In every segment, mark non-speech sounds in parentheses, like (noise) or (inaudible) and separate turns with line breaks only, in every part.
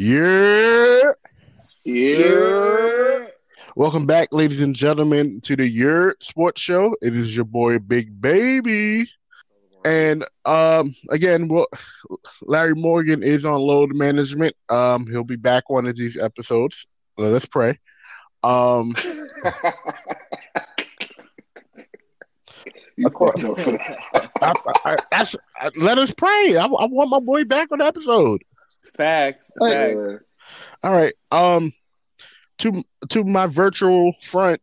Yeah.
Yeah.
Welcome back, ladies and gentlemen, to the Your Sports Show. It is your boy Big Baby. And um again, well Larry Morgan is on load management. Um he'll be back one of these episodes. Let us pray. Um (laughs)
fucked up.
I, I, I, let us pray. I, I want my boy back on the episode.
Facts.
Hey.
Facts.
All right. Um, to to my virtual front,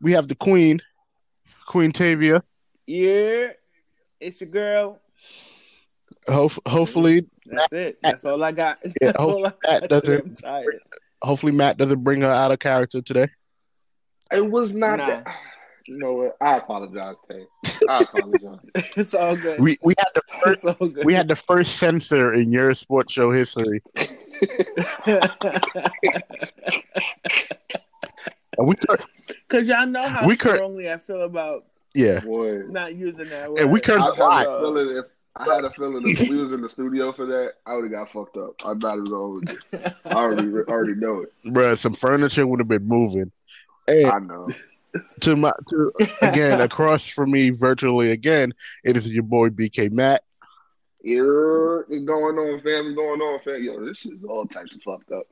we have the Queen, Queen Tavia.
Yeah. It's your girl.
Ho- hopefully,
That's it. That's all I got. (laughs)
Yeah,
That's all I
that
got.
doesn't-
I'm tired.
hopefully Matt doesn't bring her out of character today.
It was not
Nah.
that. You know what? I apologize, Tay. I apologize. (laughs)
It's all good.
We we had the first (laughs)
it's all good.
we had the first censor in your sports show history, (laughs) and we
Cause y'all know how
We cur-
strongly I feel about
yeah,
Boy.
not using that word.
and we
I
cursed a lot.
if I had a feeling if we was in the studio for that, I would have got fucked up. I'm about it all. I already already know it.
Bruh, some furniture would have been moving. And
I know.
To my to (laughs) again across from me virtually again, it is your boy BK Matt.
Yeah, what's going on, fam? What's going on, fam? Yo, this is all types of fucked up.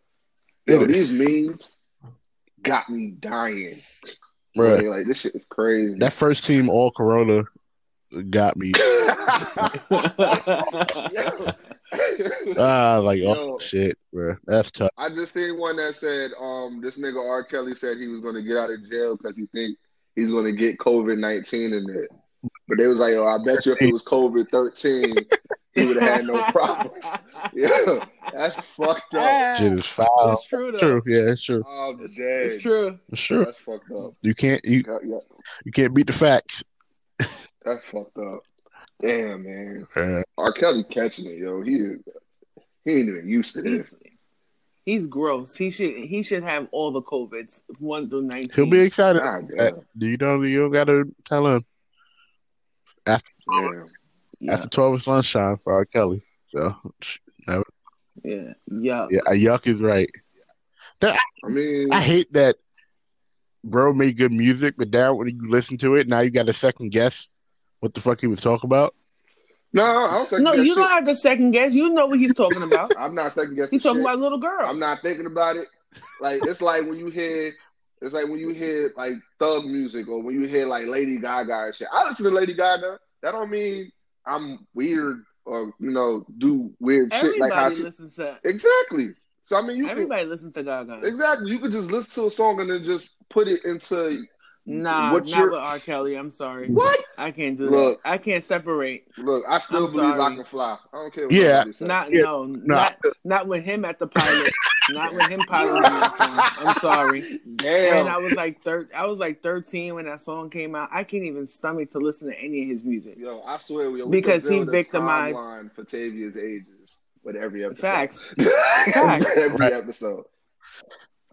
Yo,
It
these memes got me dying.
Bruh,
Like, like, this shit is crazy.
that first team all Corona got me. (laughs)
Yo. (laughs)
Ah, like oh shit, bro, that's tough.
I just seen one that said, um, this nigga R. Kelly said he was gonna get out of jail because he think he's gonna get COVID nineteen in it. But they was like, oh, I bet you if it was COVID thirteen, he would have had no problem. (laughs) Yeah, that's fucked up.
Shit is foul.
It's true though.
True, yeah, it's true.
I'm
It's,
dead.
it's true.
It's true.
That's fucked up.
You can't you
Yeah, yeah,
you can't beat the facts. (laughs)
that's fucked up. Damn, man. R. Kelly catching it, yo. He is. He ain't even used to this.
He's he's gross. He should he should have all the covids one through nineteen.
he'll be excited.
God
Uh. Do you know that you don't gotta tell him after
Damn.
yeah,
after twelve is lunchtime for R. Kelly. So never,
yeah, yeah.
yeah, a yuck is right.
I mean,
I hate that bro made good music, but now when you listen to it, now you got to second guess what the fuck he was talking about.
no, I don't second
No, you
shit.
don't have to second guess. You know what he's talking about. (laughs)
I'm not second guessing.
He's talking
shit.
about little girl.
I'm not thinking about it. Like it's like when you hear, it's like when you hear like thug music or when you hear like Lady Gaga and shit. I listen to Lady Gaga. That don't mean I'm weird or you know do weird shit like how
Everybody
she.
listens to
Exactly. So I mean, you
everybody listens to Gaga.
exactly you could just listen to a song and then just put it into
Nah,
What's
not
your-
with R. Kelly. I'm sorry.
what?
I can't do
Look.
that. I can't separate.
Look, I still
I'm
believe I can fly. I don't care. What
Yeah.
nobody.
Not
Yeah,
no,
No,
not not with him at the pilot. (laughs) not with him piloting that song. I'm sorry.
Damn.
And I was like thir- I was like 13 when that song came out. I can't even stomach to listen to any of his music.
Yo, I swear, we
Because he victimized-
timeline for Tavia's ages with every episode.
Facts. (laughs)
Facts. every
Right.
episode.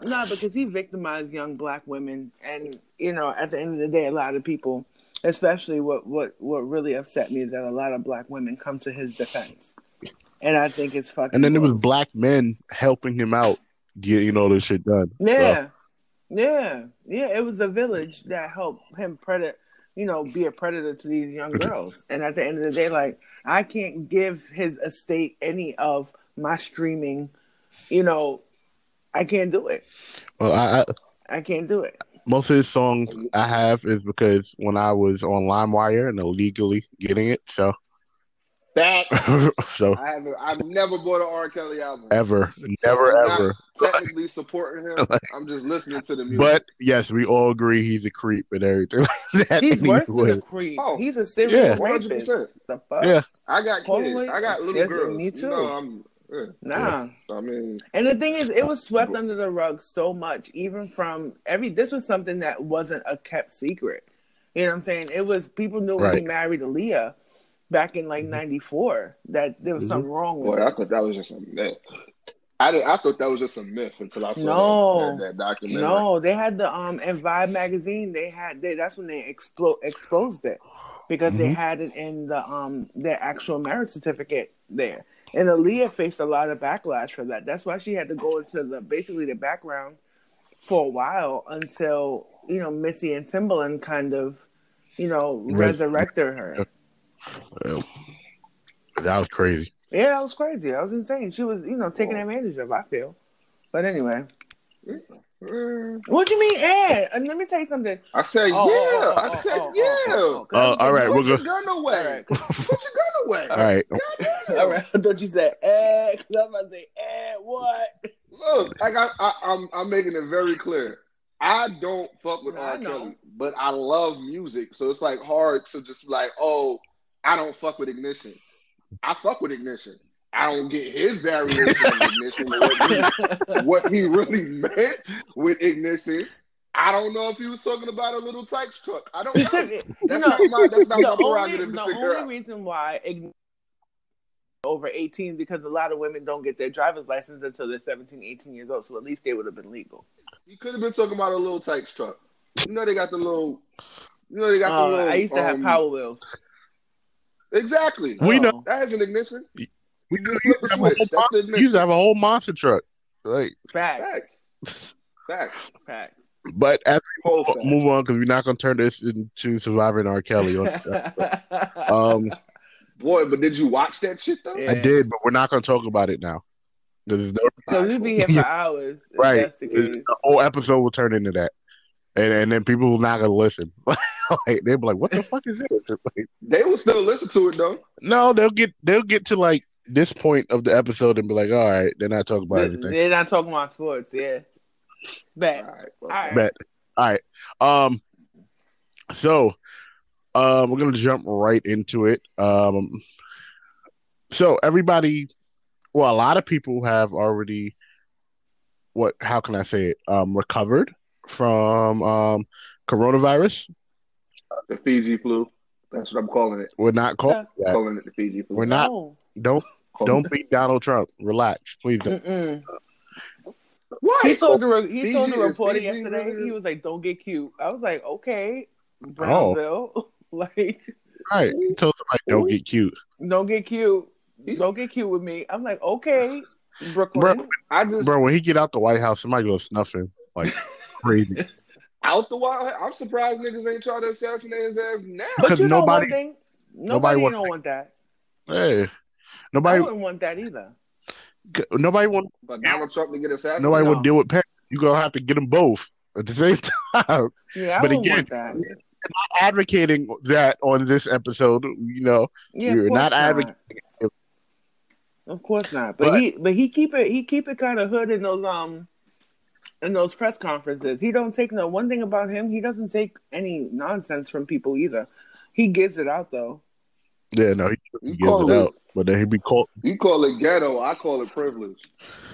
No, because he victimized young black women, and you know, at the end of the day, a lot of people, especially what what what really upset me is that a lot of black women come to his defense, and I think it's fucking.
And then there was black men helping him out, getting all this shit done. So,
Yeah, yeah, yeah. It was a village that helped him predator, you know, be a predator to these young (laughs) girls. And at the end of the day, like I can't give his estate any of my streaming. You know, I can't do it.
well, I, I
I can't do it.
most of his songs I have is because when I was on LimeWire and illegally getting it. So,
That (laughs)
so
I haven't. I've never bought an R. Kelly album.
ever, never,
I'm not
ever.
Technically supporting him. (laughs) I'm just listening to the music.
But yes, we all agree he's a creep and everything. like that
He's worse than a creep.
Oh,
He's a serial
yeah.
rapist.
100%.
The fuck?
Yeah,
I got kids.
on,
I got little
yes,
girls.
me
You
too.
know, I'm. Yeah.
Nah.
I mean,
And the thing is, it was swept under the rug so much, even from every. This was something that wasn't a kept secret. You know what I'm saying? It was people knew when he
Right.
married Aaliyah back in like
Mhm.
'94 that there was
Mhm.
something wrong with
boy, I
it.
thought that was just a myth. I did, I thought that was just a myth until I saw
No.
that, that, documentary.
No, they had the um in Vibe magazine. They had they, that's when they explo- exposed it because they
Mhm.
had it in the um their actual marriage certificate there. And Aaliyah faced a lot of backlash for that. That's why she had to go into the basically the background for a while until you know Missy and Timbaland kind of you know
Res-
resurrected her.
Well, that was crazy.
Yeah, that was crazy. That was insane. She was you know taking oh. advantage of. I feel. But anyway,
Mm.
what do you mean, Ed? And let me tell you something.
I said,
Oh,
yeah.
oh, oh,
I
oh,
said,
oh,
yeah.
oh, oh, oh. 'Cause
Uh,
I was
all right,
thinking-
Put
we're
your
good.
gun away.
All right.
Put your gun away.
All right.
all right. I thought you said eh. Cause I was about to say eh. What?
Look, like I, I, I'm, I'm making it very clear. I don't fuck with
I
R.
know.
Kelly, but I love music, so it's like hard to just like, oh, I don't fuck with Ignition. I fuck with Ignition. I don't get his variation of Ignition. What he, (laughs) what he really meant with Ignition. I don't know if he was talking about a little Tikes truck. I don't know. (laughs) That's
You know,
not my. That's not
the
my
only,
prerogative
the
to figure
only reason why ign- over 18 because a lot of women don't get their driver's license until they're 17, 18 years old. So at least they would have been legal.
He could have been talking about a little Tikes truck. You know they got the little. You know they got the
Uh,
little.
I used to have
um,
Power Wheels.
Exactly.
We
Oh.
know.
That has an ignition.
We
You just
used
flip
to
the
have a
switch.
whole
That's the
mon- we used to have a whole monster truck. Like,
Facts.
Facts. Facts.
Facts.
but as
Whole
we
facts.
move on, because we're not gonna turn this into surviving R. Kelly. (laughs) um,
Boy, but did you watch that shit though?
Yeah.
I did, but we're not gonna talk about it now. Because the
so we'd be here for (laughs) hours.
right,
the
whole episode will turn into that, and and then people will not gonna listen. (laughs) like they'll be like, "What the fuck is this?" Like,
They will still listen to it though.
no, they'll get they'll get to like this point of the episode and be like, "All right," they're not talking about
They-
everything.
They're not talking about sports. Yeah. Bet.
All right.
All right.
Bet. All right. Um. So, um, we're gonna jump right into it. Um. So everybody, well, a lot of people have already. What? How can I say it? Um, recovered from um coronavirus.
The Fiji flu. That's what I'm calling it.
We're not calling
Yeah.
Calling it the Fiji flu.
We're not.
No.
Don't
Calling
don't beat Donald Trump. Relax, please. Don't.
Mm-mm.
What?
He told the he
Fiji
told the
is
reporter
Fiji
yesterday.
really-
He was like, "Don't get cute." I was like, "Okay,
Oh. (laughs)
Like,
All right. He told somebody don't get cute.
don't get cute. Don't get cute with me." I'm like, "Okay, Brooklyn."
Bro.
I just
Bro, when he get out the White House, somebody gonna snuff him like (laughs) crazy.
out the White House, I'm surprised niggas ain't trying to assassinate his ass now.
But
Because
you know
nobody-
one thing,
nobody
nobody, don't want that.
Hey,
I
nobody,
wouldn't want that either.
nobody want,
But Donald Trump to get assassinated.
nobody
No.
want to deal with Penn. You gonna have to get them both at the same (laughs) time.
Yeah, I
But
wouldn't
again-
want that.
Advocating that on this episode, you know,
Yeah, of
You're
course
not
not
advocating
Of course not. But,
But-
he but he keep it he keep it kind of hood in those um in those press conferences. He don't take no one thing about him. He doesn't take any nonsense from people either. He gives it out though.
Yeah, no, he, he
You
gives it
it-
out, but then he be called.
You call it ghetto. I call it privilege.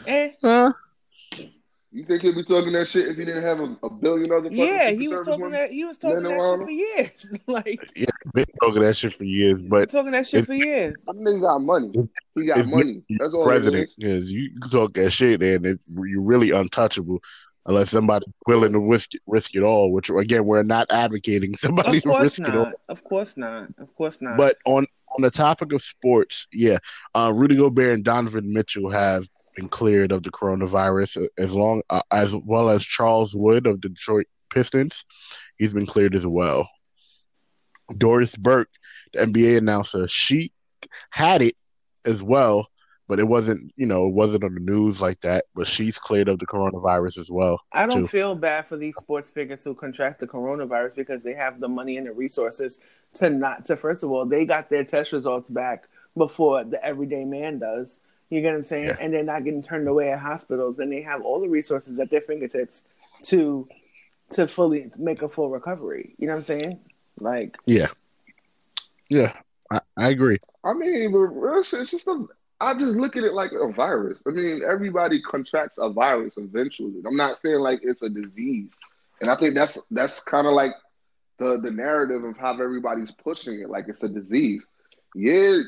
Eh,
Uh,
You think he'd be talking that shit if he didn't have a, a billion other? fucking
yeah, he was talking that he was talking that shit for years. (laughs) like
yeah, been talking that shit for years, but
talking that shit for years.
That nigga got money. He got money. That's all.
president
It is.
because you talk that shit and it's you're really untouchable unless somebody's willing to risk it, risk it all. Which again, we're not advocating (laughs) somebody
Of
to
course
risk it all.
not. Of course not. Of course not.
But on on the topic of sports, yeah, uh, Rudy Gobert and Donovan Mitchell have been cleared of the coronavirus, uh, as long uh, as well as Charles Wood of the Detroit Pistons. He's been cleared as well. Doris Burke, the NBA announcer, she had it as well, but it wasn't, you know, it wasn't on the news like that. But she's cleared of the coronavirus as well.
I don't
too.
feel bad for these sports figures who contract the coronavirus because they have the money and the resources to not to first of all, they got their test results back before the everyday man does. You get what I'm saying?
Yeah.
And they're not getting turned away at hospitals and they have all the resources at their fingertips to to fully make a full recovery. You know what I'm saying? Like
Yeah, yeah, I, I agree.
I mean, but it's it's just a. I just look at it like a virus. I mean, everybody contracts a virus eventually. I'm not saying like it's a disease, and I think that's that's kind of like the the narrative of how everybody's pushing it, like it's a disease. Yeah,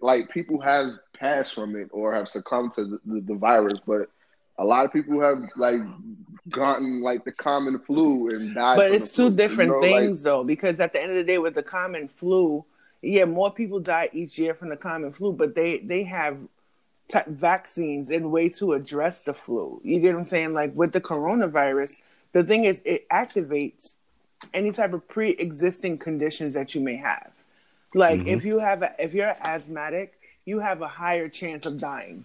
like people have passed from it or have succumbed to the, the, the virus, but a lot of people have like gotten like the common flu and died.
but it's
the flu,
two different
you know, like-
things though, because at the end of the day with the common flu, yeah, more people die each year from the common flu, but they they have t- vaccines and ways to address the flu. You get what I'm saying? Like with the coronavirus, the thing is, it activates any type of pre-existing conditions that you may have. Like mm-hmm. if you have, a, if you're asthmatic, you have a higher chance of dying.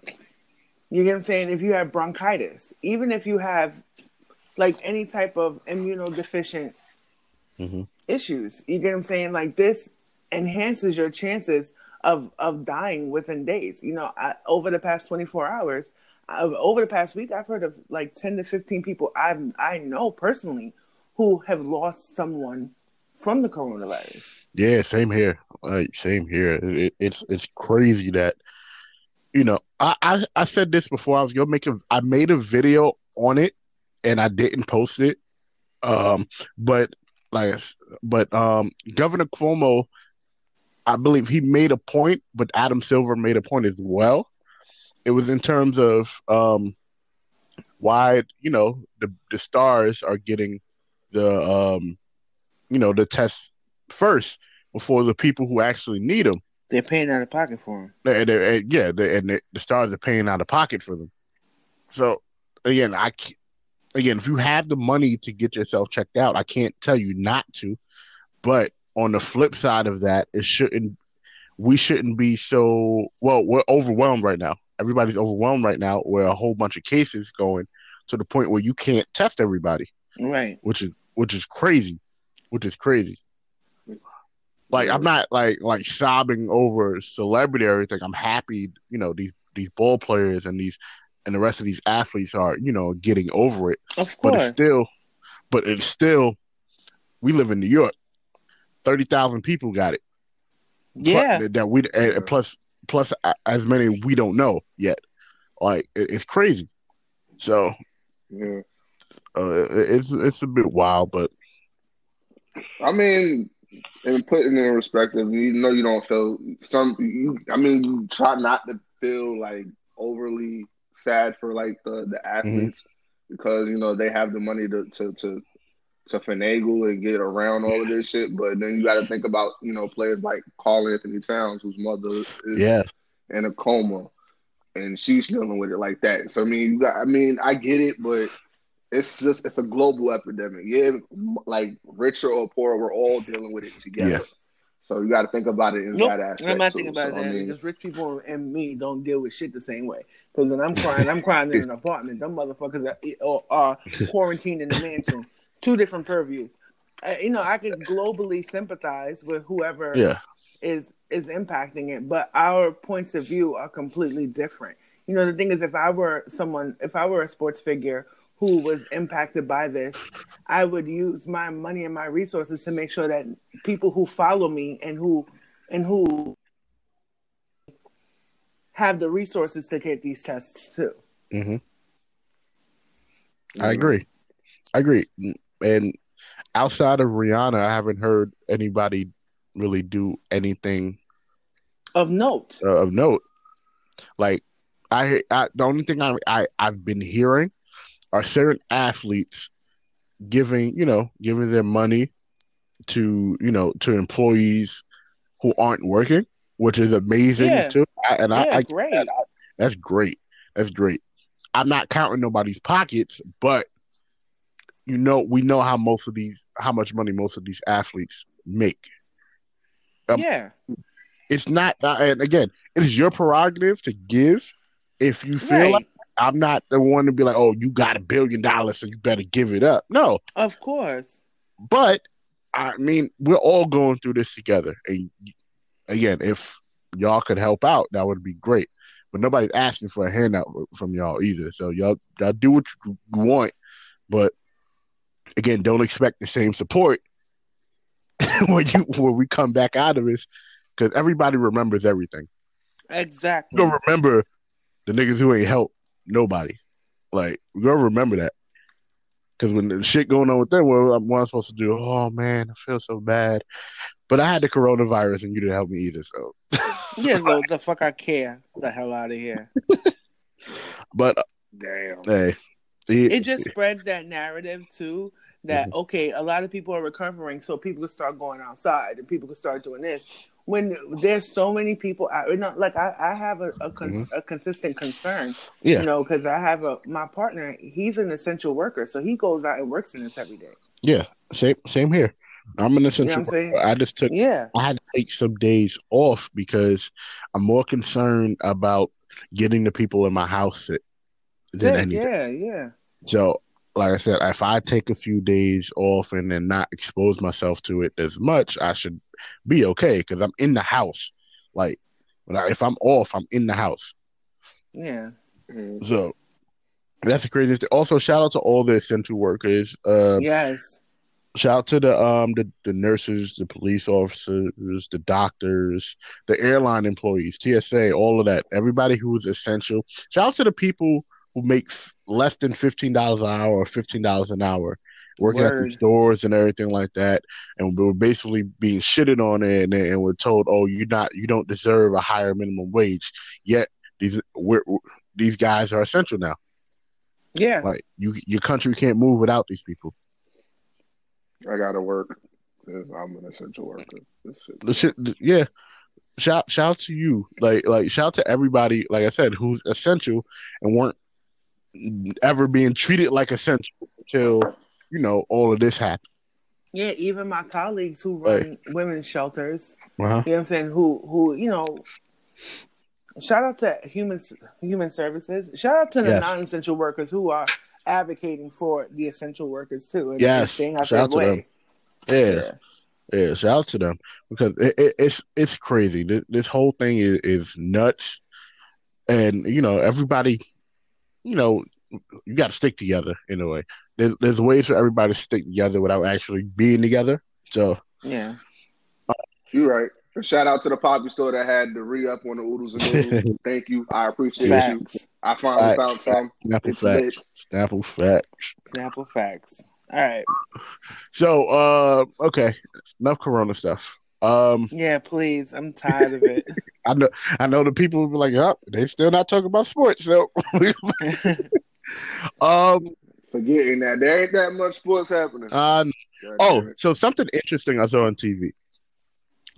You get what I'm saying? If you have bronchitis, even if you have like any type of immunodeficient mm-hmm. issues, you get what I'm saying? Like this enhances your chances of of dying within days. You know, I, over the past 24 hours, I, over the past week, I've heard of like 10 to 15 people I I know personally who have lost someone from the coronavirus.
Yeah, same here. Like same here. It, it's it's crazy that you know. I, I I said this before. I was gonna make a. I made a video on it, and I didn't post it. Um, but like, but um, Governor Cuomo I believe he made a point, but Adam Silver made a point as well. It was in terms of um, why you know the the stars are getting the um, you know the test first before the people who actually need them.
They're paying out of pocket for
them. And, and yeah, they, and the stars are paying out of pocket for them. So again, I again, if you have the money to get yourself checked out, I can't tell you not to, but on the flip side of that, it shouldn't we shouldn't be so well, we're overwhelmed right now. Everybody's overwhelmed right now where a whole bunch of cases going to the point where you can't test everybody.
Right.
Which is which is crazy. Which is crazy. Like I'm not like like sobbing over celebrity or anything. I'm happy, you know, these these ball players and these and the rest of these athletes are, you know, getting over it.
Of course.
But it's still but it's still we live in New York thirty thousand people got it.
Yeah,
plus, that we plus plus as many we don't know yet. Like it, it's crazy. So
yeah,
uh, it's it's a bit wild, but
I mean, and putting in perspective, you know, you don't feel some. You, I mean, you try not to feel like overly sad for like the the mm-hmm. athletes mm-hmm. because you know they have the money to to to to finagle and get around all of this shit. But then you got to think about you know players like Karl-Anthony Towns, whose mother is
yeah.
in a coma, and she's dealing with it like that. So I mean, you got, I mean, I get it, but it's just it's a global epidemic. Yeah, like richer or poorer, we're all dealing with it together. Yeah. So you got to think about it in nope, that aspect.
I'm not thinking about so, that I mean, because rich people and me don't deal with shit the same way. Because when I'm crying, I'm crying in an apartment. Them motherfuckers are, are quarantined in the mansion two different purviews. Uh, you know, I could globally sympathize with whoever
yeah.
is is impacting it, but our points of view are completely different. You know, the thing is, if I were someone, if I were a sports figure who was impacted by this, I would use my money and my resources to make sure that people who follow me and who and who have the resources to get these tests too.
Mm-hmm. I agree. I agree and outside of Rihanna, I haven't heard anybody really do anything
of note.
Uh, of note, like I, I, the only thing I, I I've been hearing are certain athletes giving, you know, giving their money to, you know, to employees who aren't working, which is amazing yeah. too. I, and yeah, I, I, great. That, that's great. That's great. I'm not counting nobody's pockets, but you know we know how most of these how much money most of these athletes make.
Um, yeah,
it's not, uh, and again, it is your prerogative to give. If you feel right. like I'm not the one to be like, oh, you got a billion dollars, so you better give it up. No,
of course.
But I mean, we're all going through this together, and again, if y'all could help out, that would be great. But nobody's asking for a handout from y'all either. So y'all, y'all do what you want, but again, don't expect the same support (laughs) when you when we come back out of this, because everybody remembers everything.
Exactly.
We're gonna remember the niggas who ain't helped nobody. Like we're gonna remember that. Because when the shit going on with them, what am I supposed to do? Oh man, I feel so bad. But I had the coronavirus and you didn't help me either. So (laughs)
yeah, so the fuck I care. The hell out of here. (laughs)
but uh,
damn,
hey,
it, it just spreads that narrative too that mm-hmm. okay, a lot of people are recovering, so people can start going outside and people can start doing this. when there's so many people out, you know, like I, I have a a, con-
Mhm.
a consistent concern,
Yeah.
you know, because I have a my partner. He's an essential worker, so he goes out and works in this every day.
Yeah, same same here. I'm an essential.
Saying?
worker. I just took
Yeah,
I had to take some days off because I'm more concerned about getting the people in my house sick than
Sick,
anything.
yeah, yeah.
So, like I said, if I take a few days off and then not expose myself to it as much, I should be okay because I'm in the house. Like, when I, if I'm off, I'm in the house.
Yeah.
Mhm.
So that's the craziest. Also, shout out to all the essential workers. Uh,
yes.
Shout out to the um the, the nurses, the police officers, the doctors, the airline employees, TSA, all of that. Everybody who is essential. Shout out to the people who make less than fifteen dollars an hour or fifteen dollars an hour, working at the stores and everything like that. And we were basically being shitted on it, and, and we're told, "Oh, you're not you don't deserve a higher minimum wage." Yet these we're, these guys are essential now.
Yeah.
Like you, your country can't move without these people.
I gotta work because I'm an essential worker. This shit.
the shit yeah shout shout out to you like like shout out to everybody like i said who's essential and weren't ever being treated like essential until you know all of this happened
Yeah, even my colleagues who run women's shelters,
uh-huh.
you know what I'm saying, who who, you know, shout out to human human services. Shout out to the
Yes.
non-essential workers who are advocating for the essential workers too. And,
Yes. Shout out to
way.
yeah yeah shout out to them because it, it, it's it's crazy this, this whole thing is, is nuts and you know everybody you know you got to stick together in a way there's, there's ways for everybody to stick together without actually being together so
Yeah.
you're right. And Shout out to the poppy store that had the re up on the oodles and noodles. (laughs) Thank you. I appreciate you. I finally
Facts.
found some.
Snapple
It's lit.
facts. Snapple facts.
Snapple facts. All right.
So, uh, okay, enough Corona stuff. Um,
Yeah, please. I'm tired of it. (laughs)
I know, I know the people will be like, "Oh, they still not talking about sports." So, (laughs) um,
Forgetting that there ain't that much sports happening.
uh, oh, so something interesting I saw on TV.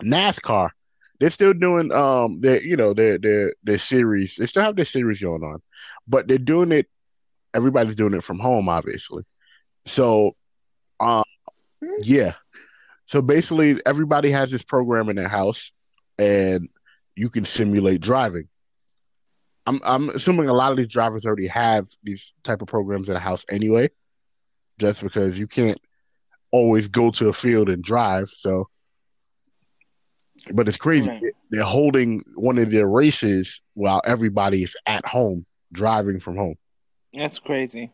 NASCAR, they're still doing um their you know their their their series. They still have their series going on, but they're doing it. Everybody's doing it from home, obviously. So, um, yeah. So basically, everybody has this program in their house, and you can simulate driving. I'm I'm assuming a lot of these drivers already have these type of programs in the house anyway, just because you can't always go to a field and drive. So, but it's crazy.
Right.
They're holding one of their races while everybody is at home driving from home.
That's crazy.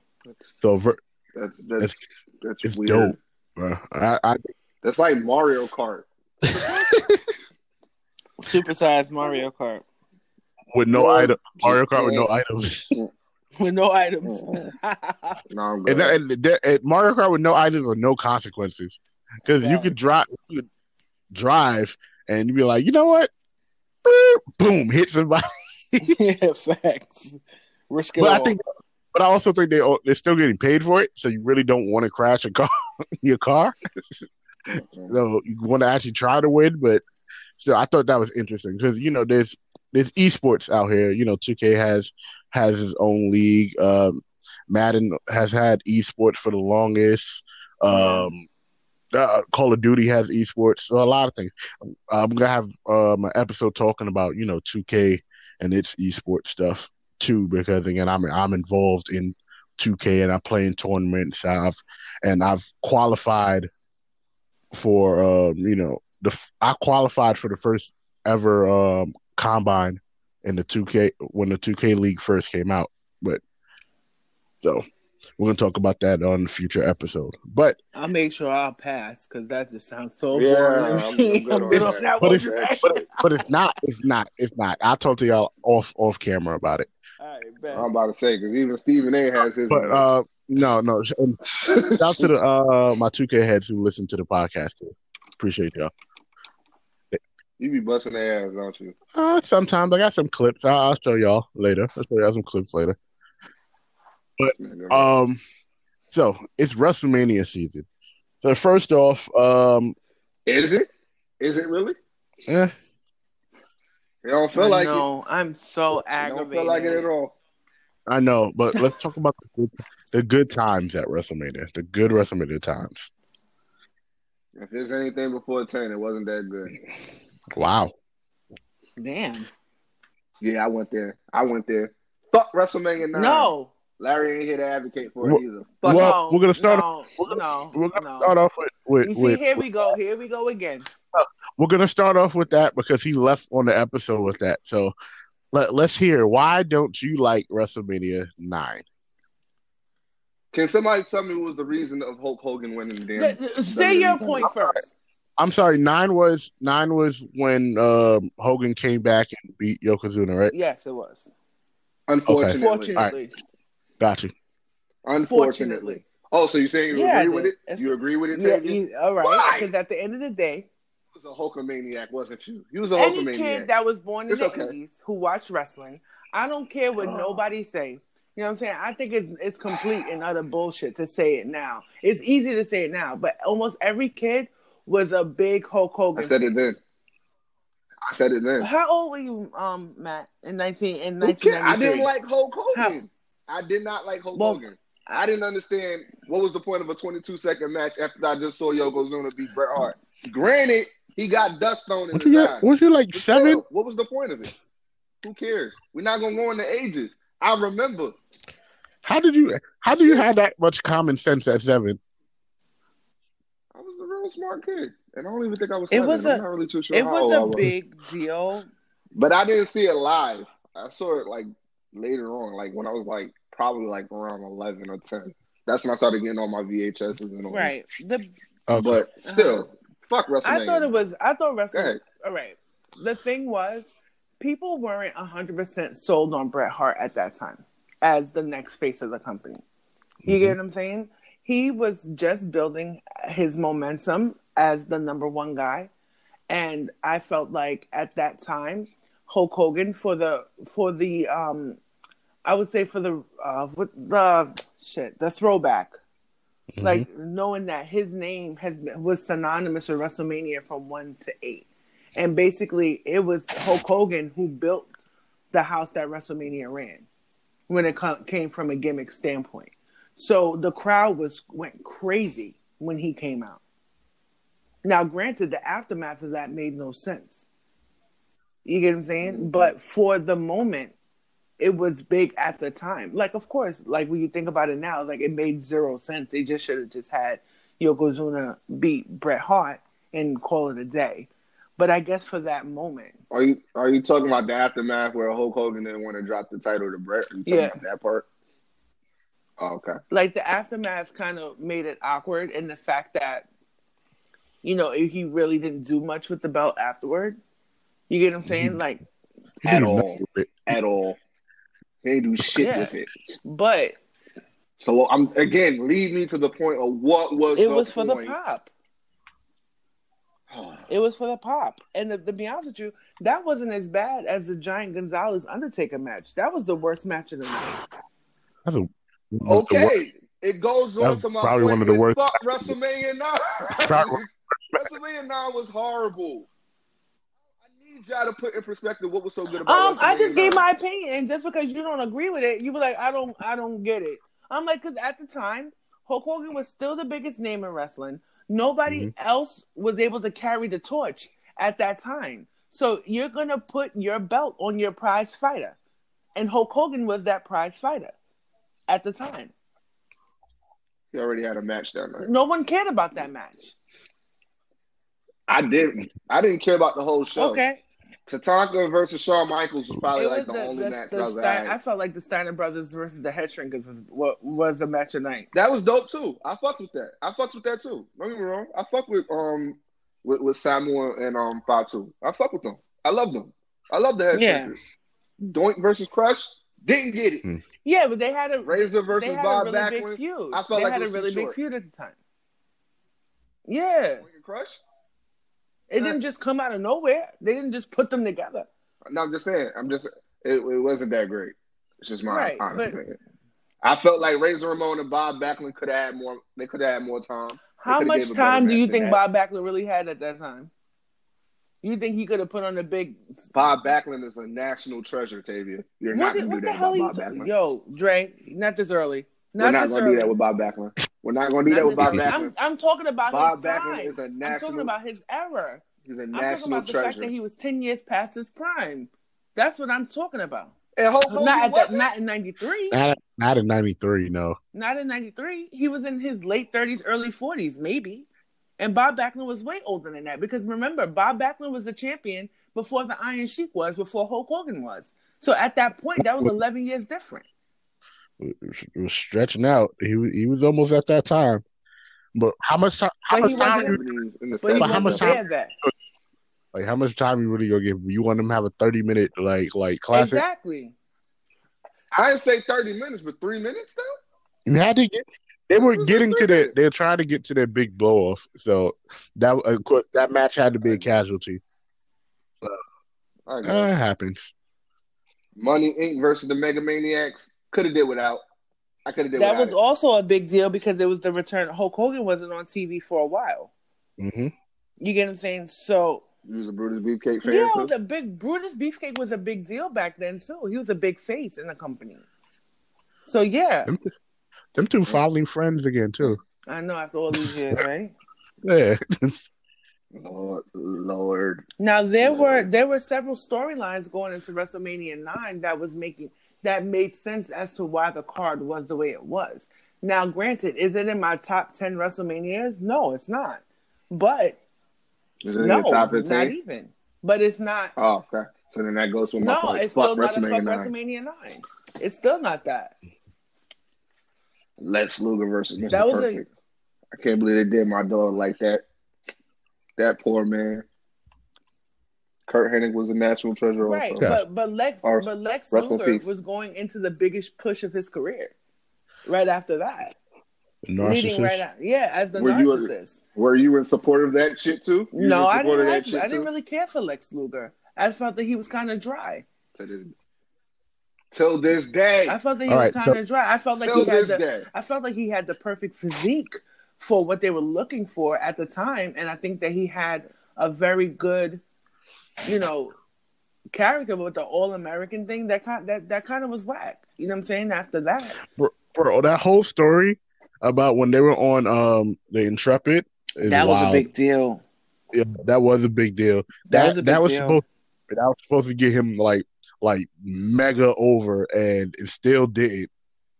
So ver-
That's that's
it's
that's
it's
weird.
dope. bro. I, I
That's like Mario Kart. (laughs)
Supersized Mario Kart
with no
Well,
item Mario Kart with no items.
with no items.
No, I'm
and,
good.
and, and, and Mario Kart with no items or no consequences, because you could drive, you could drive, and you'd be like, you know what, Beep, boom, hit somebody. (laughs) (laughs)
yeah, facts. Risk it
But I think, but I also think they they're still getting paid for it, so you really don't want to crash a car, your car. (laughs) So you want to actually try to win, but still, I thought that was interesting because you know there's there's esports out here. You know, 2K has has his own league. Um, Madden has had esports for the longest. Um, uh, Call of Duty has esports. So a lot of things. I'm gonna have um, an episode talking about you know 2K and its esports stuff too, because again, I'm I'm involved in 2K and I play in tournaments. I've and I've qualified for um, you know the I qualified for the first ever um, combine in the 2K when the 2K league first came out. But so we're gonna talk about that on a future episode. But
I'll make sure I'll pass because that just sounds so
Yeah,
boring.
I'm- I'm good on (laughs) that.
But
one
it's- but but it's not it's not it's not. I'll talk to y'all off off camera about it.
All right.
I'm about to say because even Stephen A has his.
But uh no no (laughs) shout out to the uh my 2K heads who listen to the podcast too. Appreciate y'all.
you be busting their ass, don't you?
Uh, sometimes I got some clips. I'll, I'll show y'all later. I'll show y'all some clips later.
But
Um, so it's WrestleMania season. So first off, um,
Is it? Is it really?
Yeah.
It don't feel like it.
no, I'm so
It don't
aggravated.
feel like it at all.
I know, but let's talk about the good, the good times at WrestleMania. The good WrestleMania times.
If there's anything before ten, it wasn't that good.
Wow.
Damn.
Yeah, I went there. I went there. Fuck WrestleMania nine.
No.
Larry ain't here to advocate for
Well-
it either. Fuck
well,
no,
we're gonna start
No,
we're
no,
We're gonna
no.
start off with, with,
You see,
with
here we go. Here we go again.
we're gonna start off with that because he left on the episode with that. So let let's hear why don't you like WrestleMania nine?
Can somebody tell me what was the reason of Hulk Hogan winning the damn?
Th- th- Say your
WWE?
point first.
I'm sorry, nine was nine was when um, Hogan came back and beat Yokozuna, right?
Yes, it was.
Unfortunately.
Fortunately.
Got you.
Unfortunately. Oh, so you're saying you
Yeah, I
agree with it?
It's-
You agree with it,
Yeah,
Tavius?
you- all right.
Why?
Because at the end of the day,
You was a Hulkamaniac, wasn't you? You was a
any
Hulkamaniac.
kid that was born in
It's
the
okay.
80s who watched wrestling, I don't care what
Oh.
nobody say. You know what I'm saying? I think it's it's complete and utter bullshit to say it now. It's easy to say it now, but almost every kid was a big Hulk Hogan.
I said it then. I said it then.
How old were you, um, Matt, in nineteen in
Who cares? I didn't like Hulk Hogan. I did not like Hulk
Well,
Hogan. I didn't understand what was the point of a 22 second match after I just saw Yokozuna beat Bret Hart. Granted, he got dust on in
What
his
you
eye.
got? What you like
But
seven?
still, what was the point of it? Who cares? We're not gonna go into ages. I remember.
How did you? How do you have that much common sense at seven?
I was a real smart kid, and I don't even think I was.
It was
I'm
a-
not really too sure.
It
how
was
old I
a big deal.
but I didn't see it live. I saw it like later on, like when I was like probably like around eleven or ten. That's when I started getting all my VHSs and all.
Right. The
Okay.
But still, fuck WrestleMania.
I thought it was I thought
ahead.
all right. The thing was people weren't hundred percent sold on Bret Hart at that time as the next face of the company. You
Mm-hmm.
get what I'm saying? He was just building his momentum as the number one guy. And I felt like at that time, Hulk Hogan for the for the um I would say for the uh what the shit, the throwback.
Mhm.
Like knowing that his name has been, was synonymous with WrestleMania from one to eight, and basically it was Hulk Hogan who built the house that WrestleMania ran when it co- came from a gimmick standpoint. So the crowd was went crazy when he came out. Now, granted, the aftermath of that made no sense. You get what I'm saying? But for the moment, it was big at the time. Like, of course, like when you think about it now, like it made zero sense. They just should have just had Yokozuna beat Bret Hart and call it a day. But I guess for that moment,
Are you are you talking about the aftermath where Hulk Hogan didn't want to drop the title to Bret? Are you talking
Yeah.
about that part? Oh, okay.
like the aftermath kind of made it awkward in the fact that, you know, he really didn't do much with the belt afterward. You get what I'm saying? Like,
He
At all.
nothing with it.
At all. They didn't do shit
Yeah.
with it.
but
So I'm again lead me to the point of what was
it
the
was for the pop. (sighs) It was for the pop. And to, to be honest with you, that wasn't as bad as the Giant Gonzalez Undertaker match. That was the worst match of the night.
That's a, one of
Okay, it goes on
That's
to my
probably
point
one of the worst-
Fuck WrestleMania nine. (laughs) WrestleMania nine was horrible. I need y'all to put in perspective what was so good about.
Um, I just gave my opinion, and just because you don't agree with it, you were like, I don't, I don't get it. I'm like, because at the time, Hulk Hogan was still the biggest name in wrestling. Nobody
Mhm.
else was able to carry the torch at that time. So you're gonna put your belt on your prize fighter, and Hulk Hogan was that prize fighter at the time.
He already had a match that night.
No one cared about that match.
I didn't. I didn't care about the whole show.
Okay,
Tatanka versus Shawn Michaels was probably
it
like the,
the,
only
the,
match
the
that was
Stein- I
alright.
felt like the Steiner brothers versus the Headshrinkers was what was a match of night.
That was dope too. I fucks with that. I fucks with that too. Don't get me wrong. I fuck with um with, with Samuel and um Fatu. I fuck with them. I love them. I love the head
Yeah.
Doink versus Crush didn't get it.
Yeah, but they had a
Razor versus
they had
Bob
a really big
Backlund.
feud.
I felt
they
like
had
it
a
was too
really big feud at the time. Yeah,
Doink and Crush.
It didn't just come out of nowhere. They didn't just put them together.
No, I'm just saying. I'm just. It, it wasn't that great. It's just my
Right,
honest
but-
I felt like Razor Ramon and Bob Backlund could have had more. They could have had more time.
How much
gave a better
time do you think. Bob Backlund really had at that time? You think he could have put on a big?
Bob Backlund is a national treasure, Tavia. You're
What,
not going to do that
hell
with? Bob Backlund.
Yo, Dre, not this early.
We're
Not
not going to do that with Bob Backlund. We're not going to do
Not
that with
this
Bob. Backlund.
I'm, I'm talking about
Bob
his
Backlund
time.
is a
I'm talking about his error.
he's a
I'm talking
national
about the fact that he was ten years past his prime. That's what I'm talking about.
and Hulk Hogan
not at that,
wasn't?
not in '93.
Not not in '93, no.
Not in '93. He was in his late 30s, early 40s, maybe. And Bob Backlund was way older than that because remember, Bob Backlund was a champion before the Iron Sheik was, before Hulk Hogan was. So at that point, that was 11 years different.
It was stretching out. He was- he was almost at that time. But how much time? How
But
much
he
time? You,
in the
But
But how much time-
then.
like how much time you really gonna give? You want them to have a thirty minute like like classic?
Exactly.
I didn't say 30 minutes, but three minutes though.
You had to get. They were getting to
a
their. They're trying to get to their big blow off. So that of course that match had to be a casualty.
I
Uh, it happens.
Money Inc. versus the Mega Maniacs. Could have did without. I could have did without
That
without
was
it.
also a big deal because it was the return. Hulk Hogan wasn't on TV for a while.
hmm
You get what I'm saying? So
You was a Brutus Beefcake fan
yeah, it was a big Brutus Beefcake was a big deal back then too. He was a big face in the company. So yeah,
Them, them two finally friends again too.
I know after all these years, (laughs) right?
Yeah.
Lord, Lord.
Now there were there were several storylines going into WrestleMania nine that was making that made sense as to why the card was the way it was. Now, granted, is it in my top ten WrestleManias? No, it's not. But
Is it
no,
top
not even. But it's not.
Oh, okay. So then that goes with my
No, it's still not a
WrestleMania 9.
WrestleMania nine. It's still not that.
Lex Luger versus Mr.
That was
Perfect. I can't believe they did my dog like that. That poor man. Curt Hennig was a national treasure
Right,
also.
Yeah.
but but Lex
Or
but Lex
rest
Luger was going into the biggest push of his career. Right after that, leading right
Narcissist.
out, yeah, as the
Were you a-
narcissist.
Were you in support of that shit too? You
No, I didn't.
that
Like,
shit
I didn't
too?
really care for Lex Luger. I felt that he was kind of dry.
To this- Till this day.
I felt that he
All
was
right,
kind of dry. I felt like he had the.
day.
I felt like he had the perfect physique for what they were looking for at the time, and I think that he had a very good, you know, character with the All American thing. That kind that that kind of was whack. You know what I'm saying? After that,
Bro, bro, that whole story about when they were on um the Intrepid is
that was
wild.
a big deal.
Yeah, that was a big deal.
That
That
was a big
that was
deal.
supposed that was supposed to get him like like mega over, and it still didn't.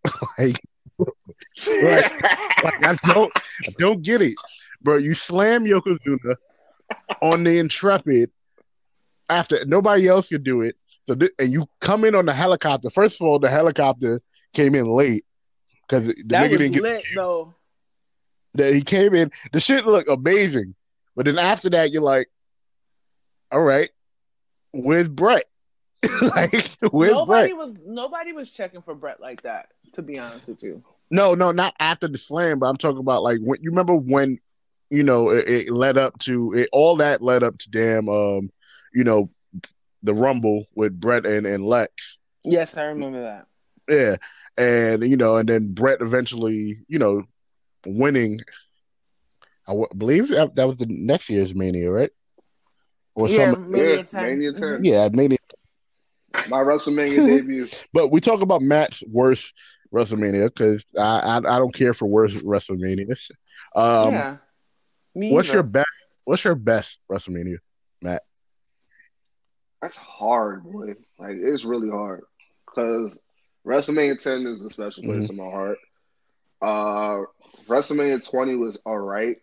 (laughs) like, like, like, I don't I don't get it, bro. You slam Yokozuna on the Intrepid after nobody else could do it. So th- and you come in on the helicopter. First of all, the helicopter came in late because the
That
nigga
was
didn't get
lit though.
that he came in. The shit looked amazing, but then after that, you're like, all right, where's Bret? (laughs) like, where's
nobody
Bret?
was nobody was checking for Bret like that. To be honest with you,
No, no, not after the slam, but I'm talking about like when you remember when you know it, it led up to it, all that led up to damn, um, you know, the Rumble with Bret and and Lex.
yes, I remember that.
Yeah, and you know, and then Bret eventually, you know, winning. I w- believe that, that was the next year's Mania, right? Or
yeah,
some,
Mania
Yeah,
10.
Mania
Mhm.
10.
yeah, Mania.
My WrestleMania (laughs) debut.
But we talk about Matt's worst WrestleMania because I, I I don't care for worst WrestleManias. Um,
yeah. Me
what's
either.
your best? What's your best WrestleMania?
That's hard, boy. Like it's really hard because WrestleMania 10 is a special place
Mm-hmm.
in my heart. Uh, WrestleMania 20 was all right.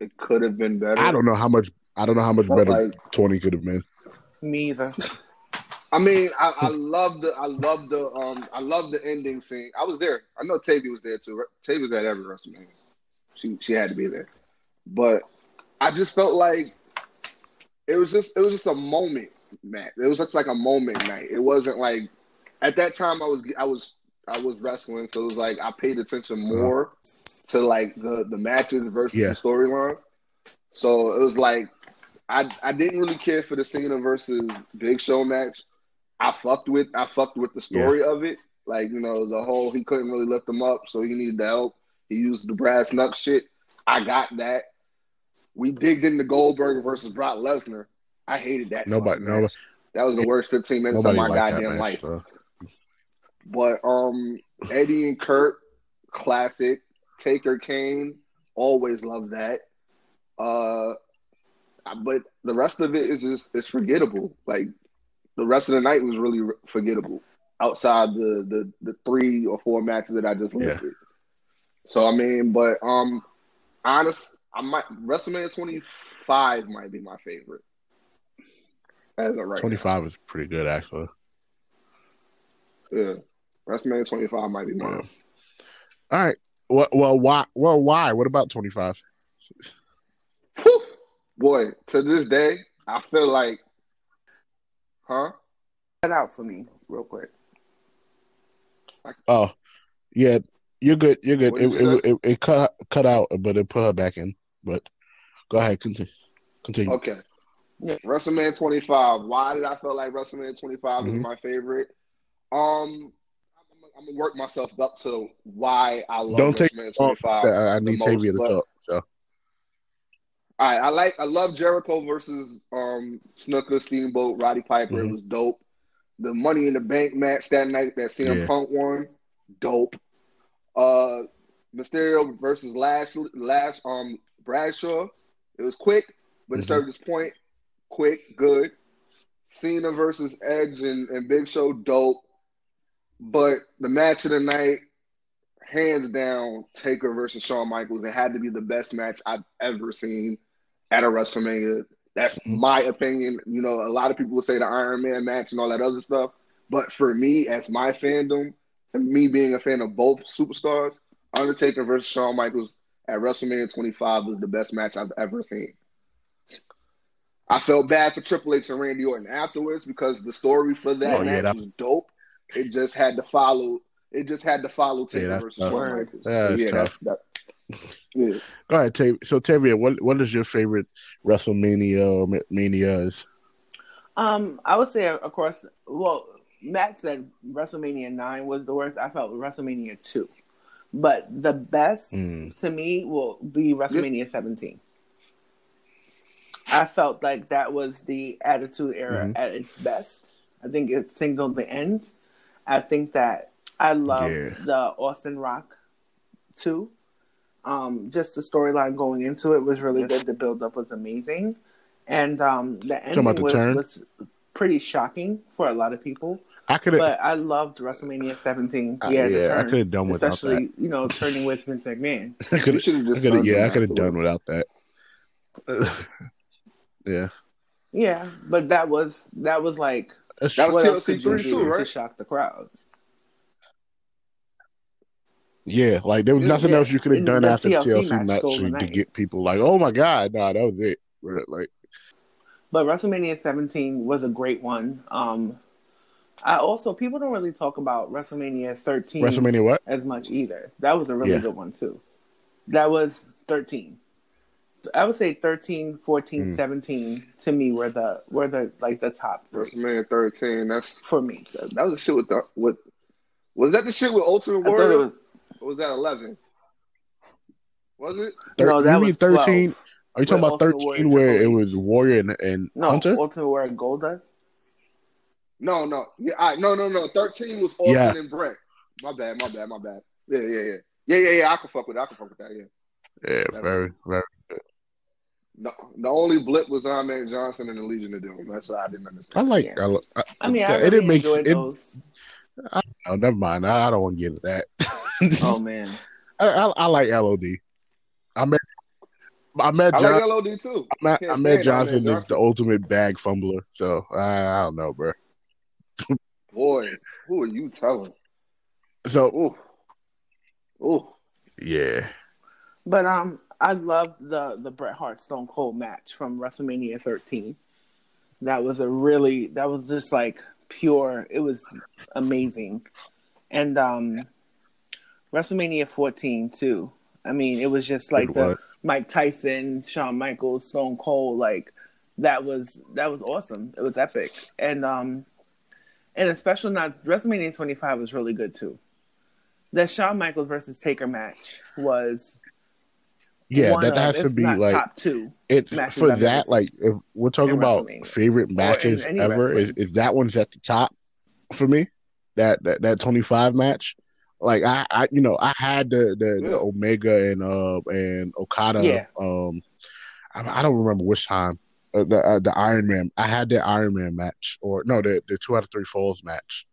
It could have been better.
I don't know how much. I don't know how much
But,
better
like,
twenty could have been.
Me either.
I mean, I, I love the, I love the, um, I love the ending scene. I was there. I know Tavy was there too. Tavy was at every WrestleMania. She, she had to be there. But I just felt like it was just, it was just a moment, Matt. It was just like a moment night. It wasn't like at that time I was, I was, I was wrestling, so it was like I paid attention uh-huh. more to like the the matches versus
Yeah.
the storyline. So it was like I I didn't really care for the Cena versus Big Show match. I fucked with I fucked with the story of it. Like, you know, the whole he couldn't really lift them up, so he needed the help. He used the brass knuck shit. I got that. We digged into Goldberg versus Brock Lesnar. I hated that.
Nobody, no.
That was the worst 15 minutes of my goddamn life. But um, Eddie and Kurt, classic. Taker Kane, always love that. Uh, but the rest of it is just it's forgettable. Like the rest of the night was really forgettable. Outside the the the three or four matches that I just
Yeah.
listed. So I mean, but um, honest, I might WrestleMania 25 might be my favorite. As of right now.
25 is pretty good, actually.
Yeah. WrestleMania 25 might be mine.
All right. Well, well, why? Well, why? What about 25?
Whew. Boy, to this day, I feel like, huh?
Cut out for me real quick.
Oh, yeah, you're good. You're good. It,
you
it, it, it cut cut out, but it put her back in. But go ahead, continue. Continue.
Okay.
Yeah.
WrestleMania 25. Why did I feel like WrestleMania 25
Mhm.
is my favorite? Um, I'm, I'm gonna work myself up to why I love
Don't take
WrestleMania
Oh,
25.
I, I need
most,
Tavia to
but-
talk. So
All right, I like I love Jericho versus um Snuka Steamboat Roddy Piper. It
Mhm.
was dope. The Money in the Bank match that night that CM
Yeah.
Punk won, dope. Uh, Mysterio versus Lash Lash um Bradshaw. It was quick, but it
Mhm.
served its point. Quick, good. Cena versus Edge and, and Big Show, dope. But the match of the night, hands down, Taker versus Shawn Michaels. It had to be the best match I've ever seen at a WrestleMania. That's
Mhm.
my opinion. You know, a lot of people would say the Iron Man match and all that other stuff. But for me, as my fandom, and me being a fan of both superstars, Undertaker versus Shawn Michaels at WrestleMania 25 was the best match I've ever seen. I felt bad for Triple H and Randy Orton afterwards because the story for that
Oh, yeah,
match
that-
was dope. It just had to follow. It just had to follow Taker
that's
versus
tough.
Shawn
Yeah, that's
yeah,
tough.
That, yeah.
go ahead, Tavia. So Tavia, what what is your favorite WrestleMania or Ma- Mania is?
Um, I would say of course. Well, Matt said WrestleMania nine was the worst. I felt WrestleMania two, but the best
Mm.
to me will be WrestleMania seventeen. I felt like that was the Attitude Era
Mhm.
at its best. I think it signaled the end. I think that I loved
Yeah.
the Austin Rock too. Um, just the storyline going into it was really good. The build up was amazing, and um, the
Talking about
ending
the
was, was pretty shocking for a lot of people.
I could have.
But I loved WrestleMania 17.
Uh,
Yeah, the
yeah, I could have done without
especially you know turning with Vince McMahon. (laughs)
I could
have just
have.
done
Yeah, I could have done without that. (laughs) yeah,
Yeah, but that was that was like
that's
That was TLC
you
32,
do to shock the crowd?
Yeah, like there was nothing
yeah.
else you could have done
the
after the
TLC
TLC
match
match to, to
night.
get people like, oh my god, nah, that was it. Like,
But WrestleMania 17 was a great one. Um, I also people don't really talk about WrestleMania 13
WrestleMania what?
as much either. That was a really
Yeah.
good one too. That was 13. I would say 13, 14,
Mm.
17 to me were the were the like the top three
WrestleMania 13. That's
for me.
that was the shit with the with. Was that the shit with Ultimate
I
Warrior?
was
Or was that 11? Was it?
Thir-
no,
you
that
mean
was
13?
12.
Are you talking about
Ultimate
thirteen
Warrior
where it was Warrior and, and
No,
Hunter?
Ultimate Warrior and Goldust.
No, no, yeah, I, no, no, no. 13 was Orton
Yeah.
and Bret. My bad, my bad, my bad. Yeah, yeah, yeah, yeah, yeah, yeah. I can fuck with that. I can fuck with that. Yeah.
Yeah, very, very.
No, the only blip was Ahmed Johnson and the Legion of Doom. That's what I didn't
I
understand.
like.
Yeah.
I, li- I,
I mean, I really
it didn't make
enjoyed
it.
those.
Oh, never mind. I, I don't want to get into that. (laughs)
Oh man,
I, I, I like LOD. I met. I met
I
John.
like LOD too.
I met, I met
stand
Johnson is the ultimate bag fumbler. So I, I don't know, bro.
Boy, who are you telling?
So
Ooh, ooh.
yeah,
but um, I love the the Bret Hart Stone Cold match from WrestleMania 13. That was a really that was just like pure. It was amazing, and um, WrestleMania 14 too. I mean, it was just like
It
the
was.
Mike Tyson, Shawn Michaels, Stone Cold. Like that was that was awesome. It was epic, and um, and especially special not WrestleMania 25 was really good too. The Shawn Michaels versus Taker match was
Yeah, that
of,
has to be like
top two.
it for
ever
that. Like if we're talking
in
about favorite matches ever, is, is that one's at the top for me. That that that twenty five match. Like I, I, you know, I had the the,
Yeah.
the Omega and uh and Okada.
Yeah.
Um, I, I don't remember which time uh, the uh, the Iron Man. I had the Iron Man match, or no, the the two out of three falls match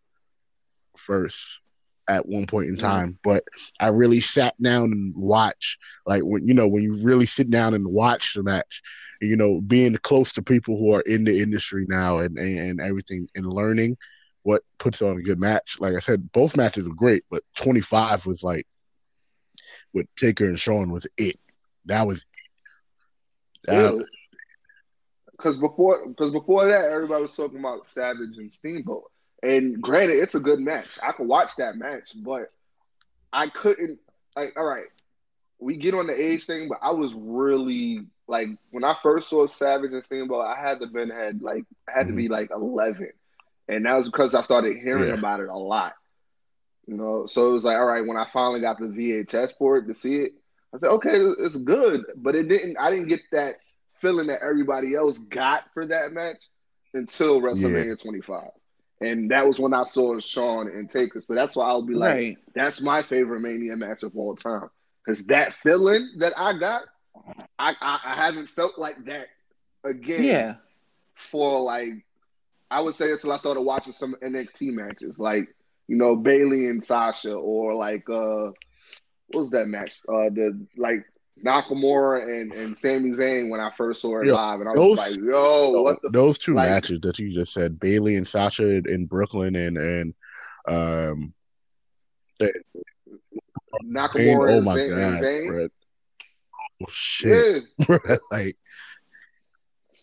first at one point in
Mhm.
time. But I really sat down and watched, like when you know when you really sit down and watch the match, you know, being close to people who are in the industry now and and, and everything and learning what puts on a good match. Like I said, both matches were great, but 25 was like with Taker and Shawn was it. That was
Because before, because before that, everybody was talking about Savage and Steamboat. And granted, it's a good match. I could watch that match, but I couldn't. Like, all right, we get on the age thing, but I was really like when I first saw Savage and Steamboat, I had to been had like I had to be mm-hmm. like eleven, and that was because I started hearing
Yeah.
about it a lot. You know, so it was like, all right, when I finally got the VHS for it to see it, I said, okay, it's good, but it didn't. I didn't get that feeling that everybody else got for that match until WrestleMania 25, and that was when I saw Shawn and Taker. So that's why I'll be like,
right.
that's my favorite Mania match of all time because that feeling that I got, I, I I haven't felt like that again
Yeah.
for like I would say until I started watching some NXT matches, like you know Bayley and Sasha, or like uh, what was that match? Uh, the like Nakamura and and Sami Zayn when I first saw it
Yeah,
live, and I was
those-
like, yo, what the
those two
like-
matches that you just said, Bayley and Sasha in Brooklyn and and um
Nakamura
oh
and
my
Zayn, and
god,
Zayn.
bruh. Oh shit,
Yeah. (laughs)
bruh. like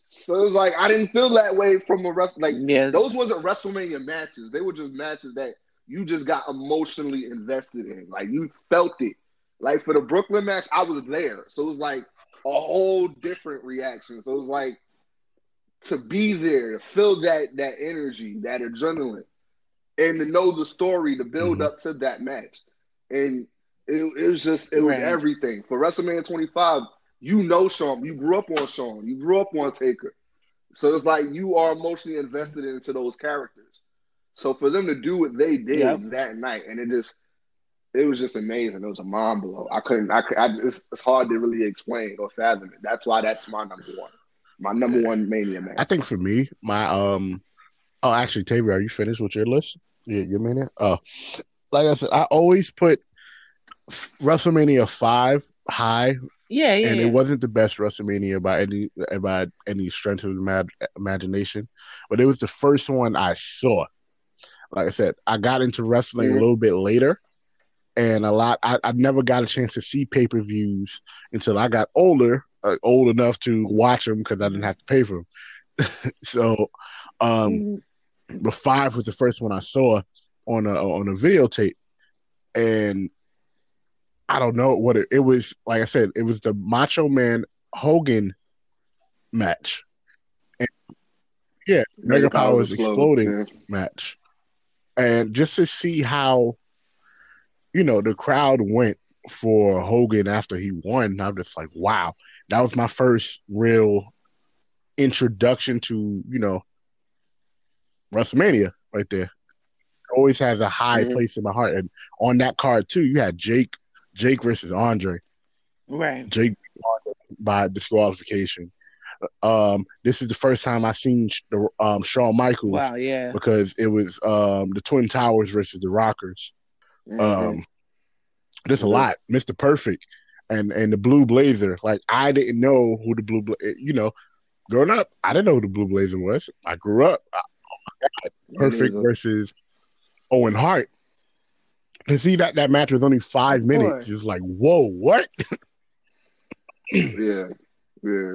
So it was like I didn't feel that way from a rest like
Yeah.
those wasn't WrestleMania matches. They were just matches that you just got emotionally invested in. Like you felt it. Like for the Brooklyn match, I was there. So it was like a whole different reaction. So it was like to be there, to feel that that energy, that adrenaline, and to know the story, to build
Mhm.
up to that match. And it, it was just it was
Right.
everything. For WrestleMania 25, you know Shawn. You grew up on Shawn. You grew up on Taker. So it's like you are emotionally invested into those characters. So for them to do what they did
Yep.
that night, and it just, it was just amazing. It was a mind blow. I couldn't. I, could- I it's, it's hard to really explain or fathom it. That's why that's my number one. My number one mania match.
I think for me, my um oh actually Tavia, are you finished with your list? Yeah, your mania? Oh. Like I said, I always put WrestleMania five high
Yeah, yeah.
and
yeah.
it wasn't the best WrestleMania by any by any stretch of the imagination, but it was the first one I saw. Like I said, I got into wrestling
Mhm.
a little bit later, and a lot. I, I never got a chance to see pay per views until I got older, uh, old enough to watch them because I didn't have to pay for them. (laughs) so, um, but five was the first one I saw on a on a videotape, and I don't know what it, it was. Like I said, it was the Macho Man Hogan match. And, yeah, Mega Powers exploding
Yeah.
match, and just to see how, you know, the crowd went for Hogan after he won, I'm just like, wow, that was my first real introduction to you know WrestleMania right there. Always has a high
Mhm.
place in my heart, and on that card too, you had Jake, Jake versus Andre.
right.
Jake by disqualification. Um, this is the first time I seen the um Shawn Michaels
Wow, yeah.
because it was um the Twin Towers versus the Rockers.
Mhm.
Um, there's a
Mhm.
lot. Mister Perfect and and the Blue Blazer. Like I didn't know who the Blue, Bla- you know, growing up, I didn't know who the Blue Blazer was. I grew up Perfect versus Owen Hart. To see that that match was only five minutes, just like whoa, what? (laughs)
Yeah, yeah.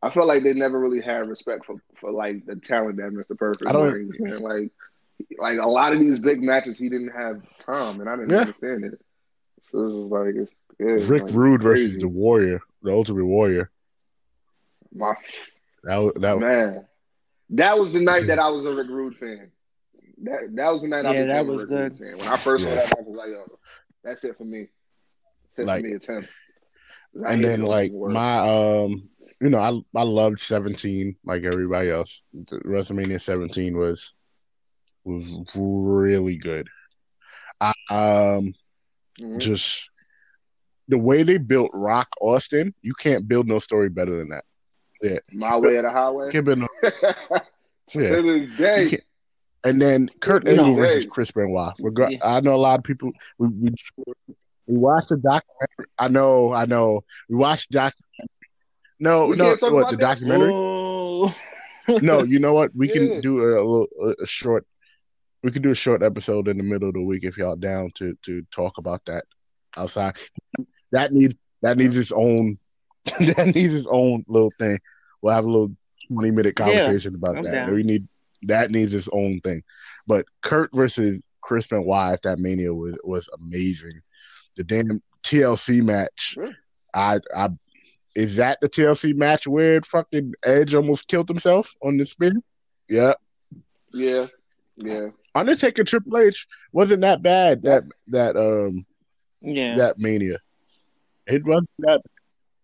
I felt like they never really had respect for, for like the talent that Mr. Perfect
I don't-
brings. Like, like a lot of these big matches, he didn't have time, and I didn't
Yeah.
understand it. So it was like, it's, yeah,
Rick
like,
Rude versus the Warrior, the Ultimate Warrior.
My
That was, that was,
man, that was the night that I was a Rick Rude fan. That that was the night I
Yeah,
became
that
a
was
Rick
good.
Rude fan. When I first saw
Yeah.
that I was like, yo, that's it for me. That's it
Like-
for me. It's him. I
and then like
words.
my um you know i i loved 17 like everybody else wrestlemania 17 was was really good i um
Mhm.
just the way they built rock austin you can't build no story better than that Yeah,
my way of the highway.
Can't build no- (laughs) yeah.
to this day,
and then Kurt
No.
Angle versus
Hey.
Chris Benoit. Reg-
Yeah.
I know a lot of people. We, we we watched the documentary. I know, I know. We watched the documentary. No,
We
no, what the
that?
documentary?
Oh.
no, you know what? We
Yeah.
can do a, little a short. We could do a short episode in the middle of the week if y'all down to to talk about that outside. That needs that needs its own. (laughs) that needs its own little thing. We'll have a little twenty minute
Yeah,
conversation about
I'm
that.
down.
We need that needs its own thing. But Kurt versus Chris Benoit at that Mania was was amazing. The damn TLC match.
Sure.
I I is that the TLC match where fucking Edge almost killed himself on the spin? Yeah.
yeah, yeah.
Undertaker Triple H wasn't that bad that that um
Yeah.
that Mania. It wasn't that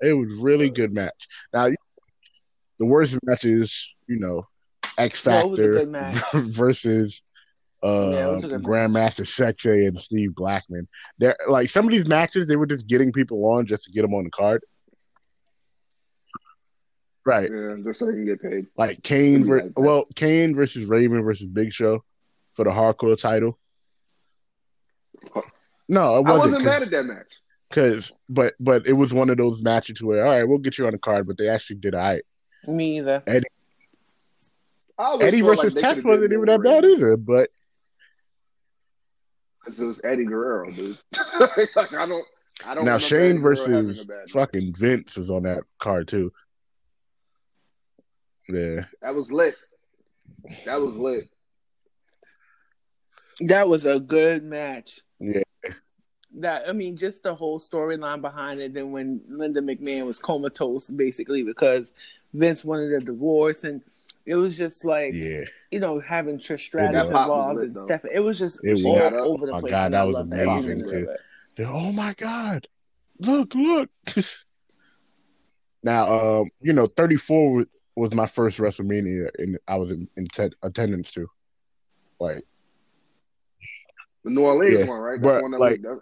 it was really good match. Now the worst match is, you know, X
No, it was a
Factor
good (laughs) match.
versus uh
was a good
Grandmaster Sexay and Steve Blackman. They're like some of these matches they were just getting people on just to get them on the card. Right.
Yeah, just so he can get paid.
Like Kane, ver-
like
well, Kane versus Raven versus Big Show for the hardcore title. No, it
I
wasn't.
wasn't mad
'cause-
at that match.
Cause, but, but it was one of those matches where, all right, we'll get you on the card, but they actually did all right.
Me either.
I
Eddie versus
like
Test wasn't even that bad either, but
it. It was Eddie Guerrero, dude. (laughs) like, I don't. I don't.
now Shane
Eddie Guerrero having
versus
a match.
fucking Vince was on that card too. Yeah,
That was lit. That was lit.
That was a good match.
yeah,
That I mean, just the whole storyline behind it. Then when Linda McMahon was comatose, basically because Vince wanted a divorce, and it was just like
yeah.
you know having Trish Stratus involved and
though.
stuff. It was just
It
all
was.
over the
Oh my
place.
God, that was amazing,
minute
too.
of
oh my god, look, look. (laughs) now, um, you know, thirty four was, was my first WrestleMania, and I was in, in te- attendance to. Like,
The New Orleans
Yeah,
one, right?
but,
one that
like,
we, that,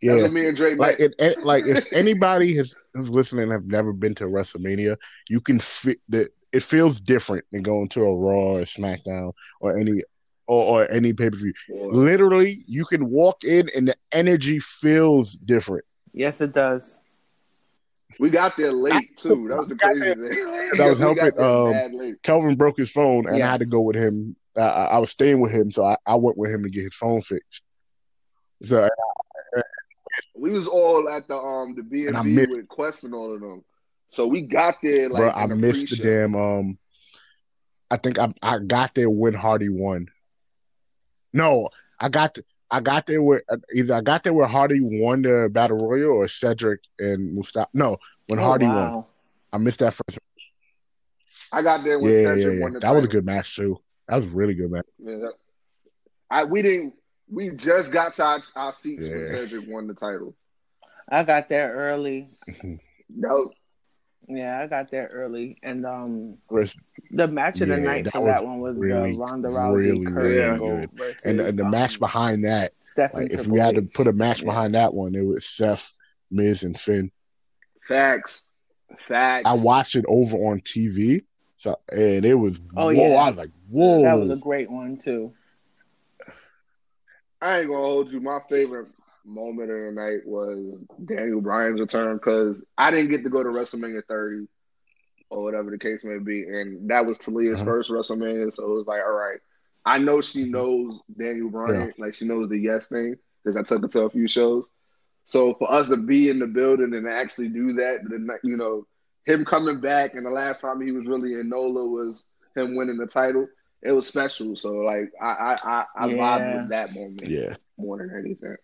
yeah,
that's what me and Drake
like it, it like if (laughs) anybody has who's listening and have never been to WrestleMania, you can fit that it feels different than going to a Raw or SmackDown or any or, or any pay per view. Literally, you can walk in and the energy feels different.
Yes, it does.
We got there late too. That was the crazy thing.
And I was (laughs)
We got
helping, um. Kelvin broke his phone and I had to go with him. I, I I was staying with him, so I, I went with him to get his phone fixed. So
We was all at the um the B
And I
and B
missed-
with Quest and all of them. So we got there like
bro, I
the
missed the
pre-show.
damn. Um, I think I I got there when Hardy won. No, I got I got there where either I got there where Hardy won the battle royal or Cedric and Mustafa. No, when
Oh,
Hardy won. I missed that first.
I got there when
Yeah, yeah,
Cedric
yeah.
won the
That was a good match too. That was really good man.
Yeah, that- I we didn't we just got to our, our seats when
Yeah.
Cedric won the title.
I got there early. (laughs)
That was,
Yeah, I got there early, and um,
Chris-
the match of the
Yeah,
night
that
for that one was
really,
the Ronda Rousey
really,
Kurt
really
Angle
good.
versus
And and the
um,
match behind that,
Stephanie
like if
Triple
we had to put a match
Yeah.
behind that one, it was Seth, Miz, and Finn.
facts. Facts.
I watched it over on TV, so and it was
Oh,
whoa.
yeah.
I was like, whoa.
That was a great one too.
I ain't gonna hold you. My favorite moment of the night was Daniel Bryan's return because I didn't get to go to WrestleMania 30 or whatever the case may be, and that was Talia's
Uh-huh.
first WrestleMania. So it was like, all right, I know she knows Daniel Bryan, like she knows the yes thing because I took her to a few shows. So for us to be in the building and actually do that, then you know him coming back, and the last time he was really in NOLA was him winning the title. It was special. So like I I I, I
Yeah.
vibed with that moment
yeah.
more than anything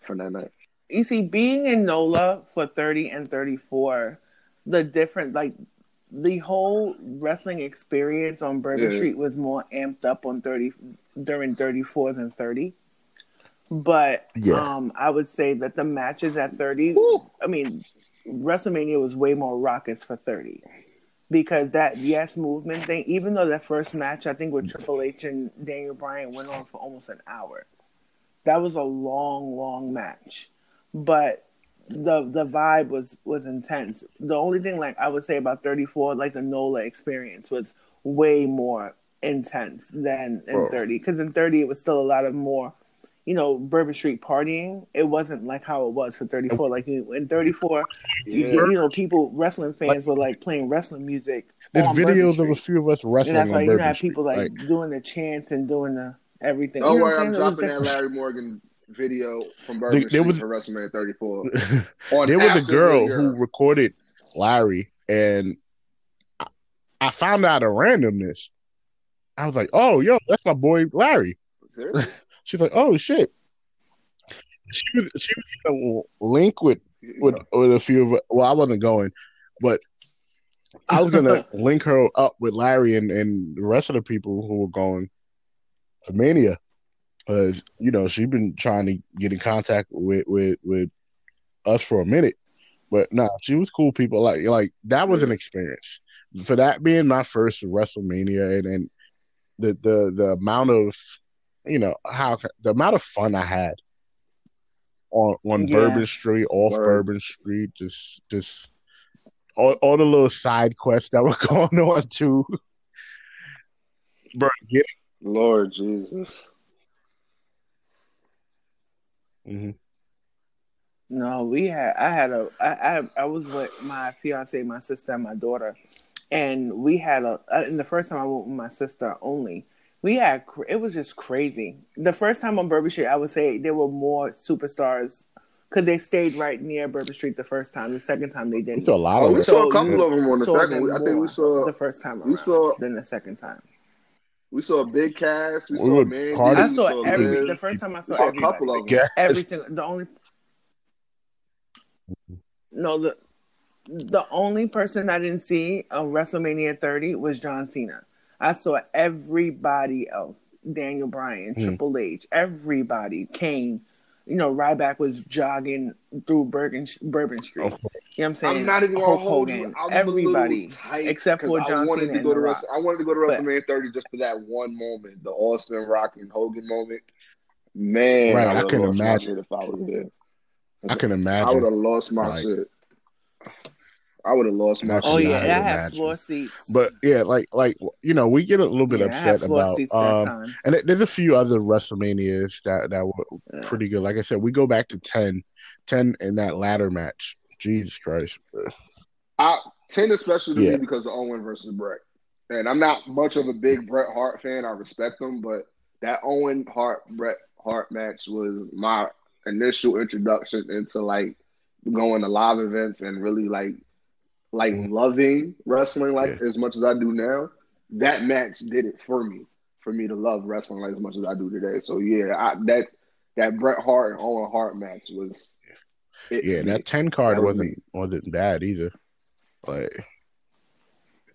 from that night.
You see, being in NOLA for thirty and thirty four, the different like the whole wrestling experience on Bourbon
Yeah.
Street was more amped up on thirty during thirty four than thirty. But
Yeah.
um, I would say that the matches at 30, I mean, WrestleMania was way more rockets for 30 because that yes movement thing, even though that first match, I think with Triple H and Daniel Bryan went on for almost an hour, that was a long, long match. But the the vibe was was intense. The only thing like I would say about 34, like the Nola experience was way more intense than in
Bro.
30 because in 30 it was still a lot of more you know bourbon street partying it wasn't like how it was for 34 like you- in 34 you,
Yeah.
you know people wrestling fans were like playing wrestling music
There's
on Bourbon
videos of a few of us
and
wrestling
that's
on
why you
Bourbon
have
Street.
people like,
Like,
doing the chants and doing the everything
Don't
You know
worry, I'm
saying? It
dropping that Larry Morgan video from Bourbon
There- there
Street
was-
for WrestleMania 34. (laughs) On
there was a girl
the,
who recorded Larry, and I, I found out a randomness. I was like, "Oh, yo, that's my boy Larry." She's like, "Oh shit." She was she was gonna link with with with a few of well, I wasn't going, but I was gonna (laughs) link her up with Larry and and the rest of the people who were going to Mania, because you know she'd been trying to get in contact with with with us for a minute, but no, she was cool people. Like like that was an experience for that being my first WrestleMania and and the the the amount of you know how the amount of fun I had on on
Yeah.
Bourbon Street, off
Word.
Bourbon Street, just just all, all the little side quests that (laughs) were going on too. Bro, get
Lord Jesus.
hmm
No, we had. I had a. I I, I was with my fiance, my sister, and my daughter, and we had a. And the first time I went with my sister only, we had. It was just crazy. The first time on Bourbon Street, I would say there were more superstars because they stayed right near Bourbon Street the first time. The second time they didn't.
saw a lot
Oh,
of
we saw a couple of them on the second. I think we saw
the first time.
we saw-
then the second time.
we saw a big cast. We,
We
saw Mandy.
party-
I
we
saw every.
Liv.
The first time I
We
saw
saw a couple of them.
Every single the only no the the only person I didn't see on WrestleMania 30 was John Cena. I saw everybody else. Daniel Bryan,
Hmm.
Triple H, everybody came. You know, Ryback was jogging through Bourbon, Bourbon Street.
Of
You know what I'm saying?
I'm not even gonna
Hulk
hold
Hogan,
you. I'm
everybody,
a tight
except for John
I wanted
Cena
to go
The
to
Rock.
Wrestle- I wanted to go to
But-
WrestleMania 30 just for that one moment, the Austin Rock and Hogan moment. Man,
Right, I
I, would
can
have lost
imagine.
if I was there.
I can imagine.
I would have lost my
Like-
shit. I would have lost my
Oh yeah,
not
I had
imagine.
floor seats.
But yeah, like like you know, we get a little bit
yeah,
upset about um, and there's a few other WrestleManias that that were
Yeah.
pretty good. Like I said, we go back to 10, 10 in that ladder match. Jesus Christ.
I, 10 is special to
Yeah.
me because of Owen versus Bret. And I'm not much of a big Bret Hart fan. I respect them, but that Owen Hart Bret Hart match was my initial introduction into like going to live events and really like like
Mhm.
loving wrestling like
Yeah.
as much as I do now. That match did it for me, for me to love wrestling like as much as I do today. So yeah, I, that that Bret Hart and Owen Hart match was it
Yeah, that 10 card
That was
wasn't wasn't bad either. Like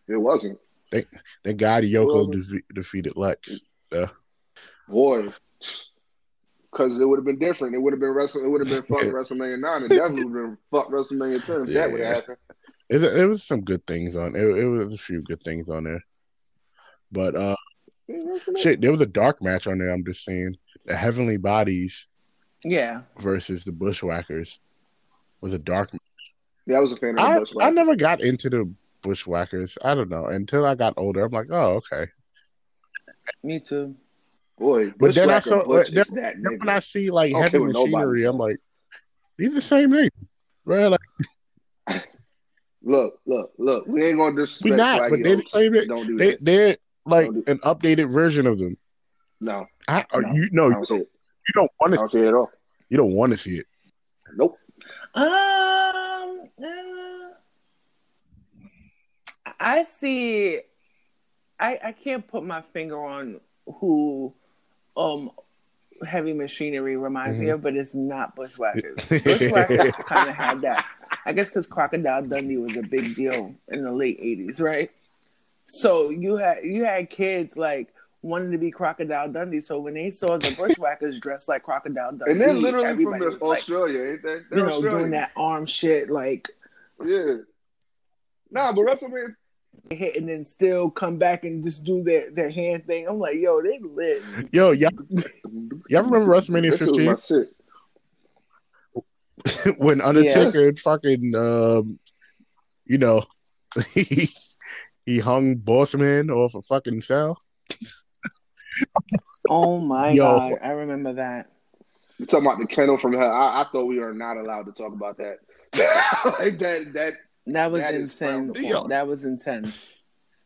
it wasn't.
thank God Yoko defe- defeated Lex.
Boy, because it would have been different. It would have been wrestling. It would have been (laughs) fuck WrestleMania nine. It definitely would have been fuck WrestleMania ten. If that would
Yeah.
have happened.
It, there was some good things on it. It was a few good things on there. But uh shit, there was a dark match on there, I'm just saying. The Heavenly Bodies
Yeah,
versus the Bushwhackers was a dark
Yeah, I was a fan of
I,
the Bush.
I never got into the Bushwhackers. I don't know. Until I got older, I'm like, oh, okay.
me too.
Boy,
But then I
Bushwhacker
saw- then-
that
Then when I see like heavy
what nobody
machinery. I'm like, these the same niggas. Bro, like
Look, look, look. We ain't gonna disrespect
we not, but they
claim
it.
Don't do
they
that.
they're like
Don't do-
an updated version of them.
No,
I, or
No,
you no,
I
you
don't see
you don't want to
don't see it at all.
you don't want to see it.
Nope.
Um, uh, I see. I I can't put my finger on who, um, heavy machinery reminds me
Mhm.
of, but it's not Bushwhackers. (laughs) Bushwhackers kind of had that. I guess because Crocodile Dundee was a big deal in the late '80s, right? So you had you had kids like wanted to be Crocodile Dundee. So when they saw the Bushwhackers dressed like Crocodile Dundee,
And they're literally from the-
was like,
Australia, ain't they? They're
you know,
Australian.
doing that arm shit, like
Yeah. Nah, but WrestleMania.
hit and then still come back and just do their, their hand thing. I'm like, yo, they lit.
Yo, y'all, y'all remember WrestleMania
This was
15
my shit. (laughs)
when Undertaker fucking um, you know, (laughs) he he hung Bossman off a fucking cell.
Oh my (laughs)
Yo.
god, I remember that.
You talking about the kennel from hell? I, I thought we are not allowed to talk about that. like that, that,
That was
That is
intense.
frowned.
That was intense.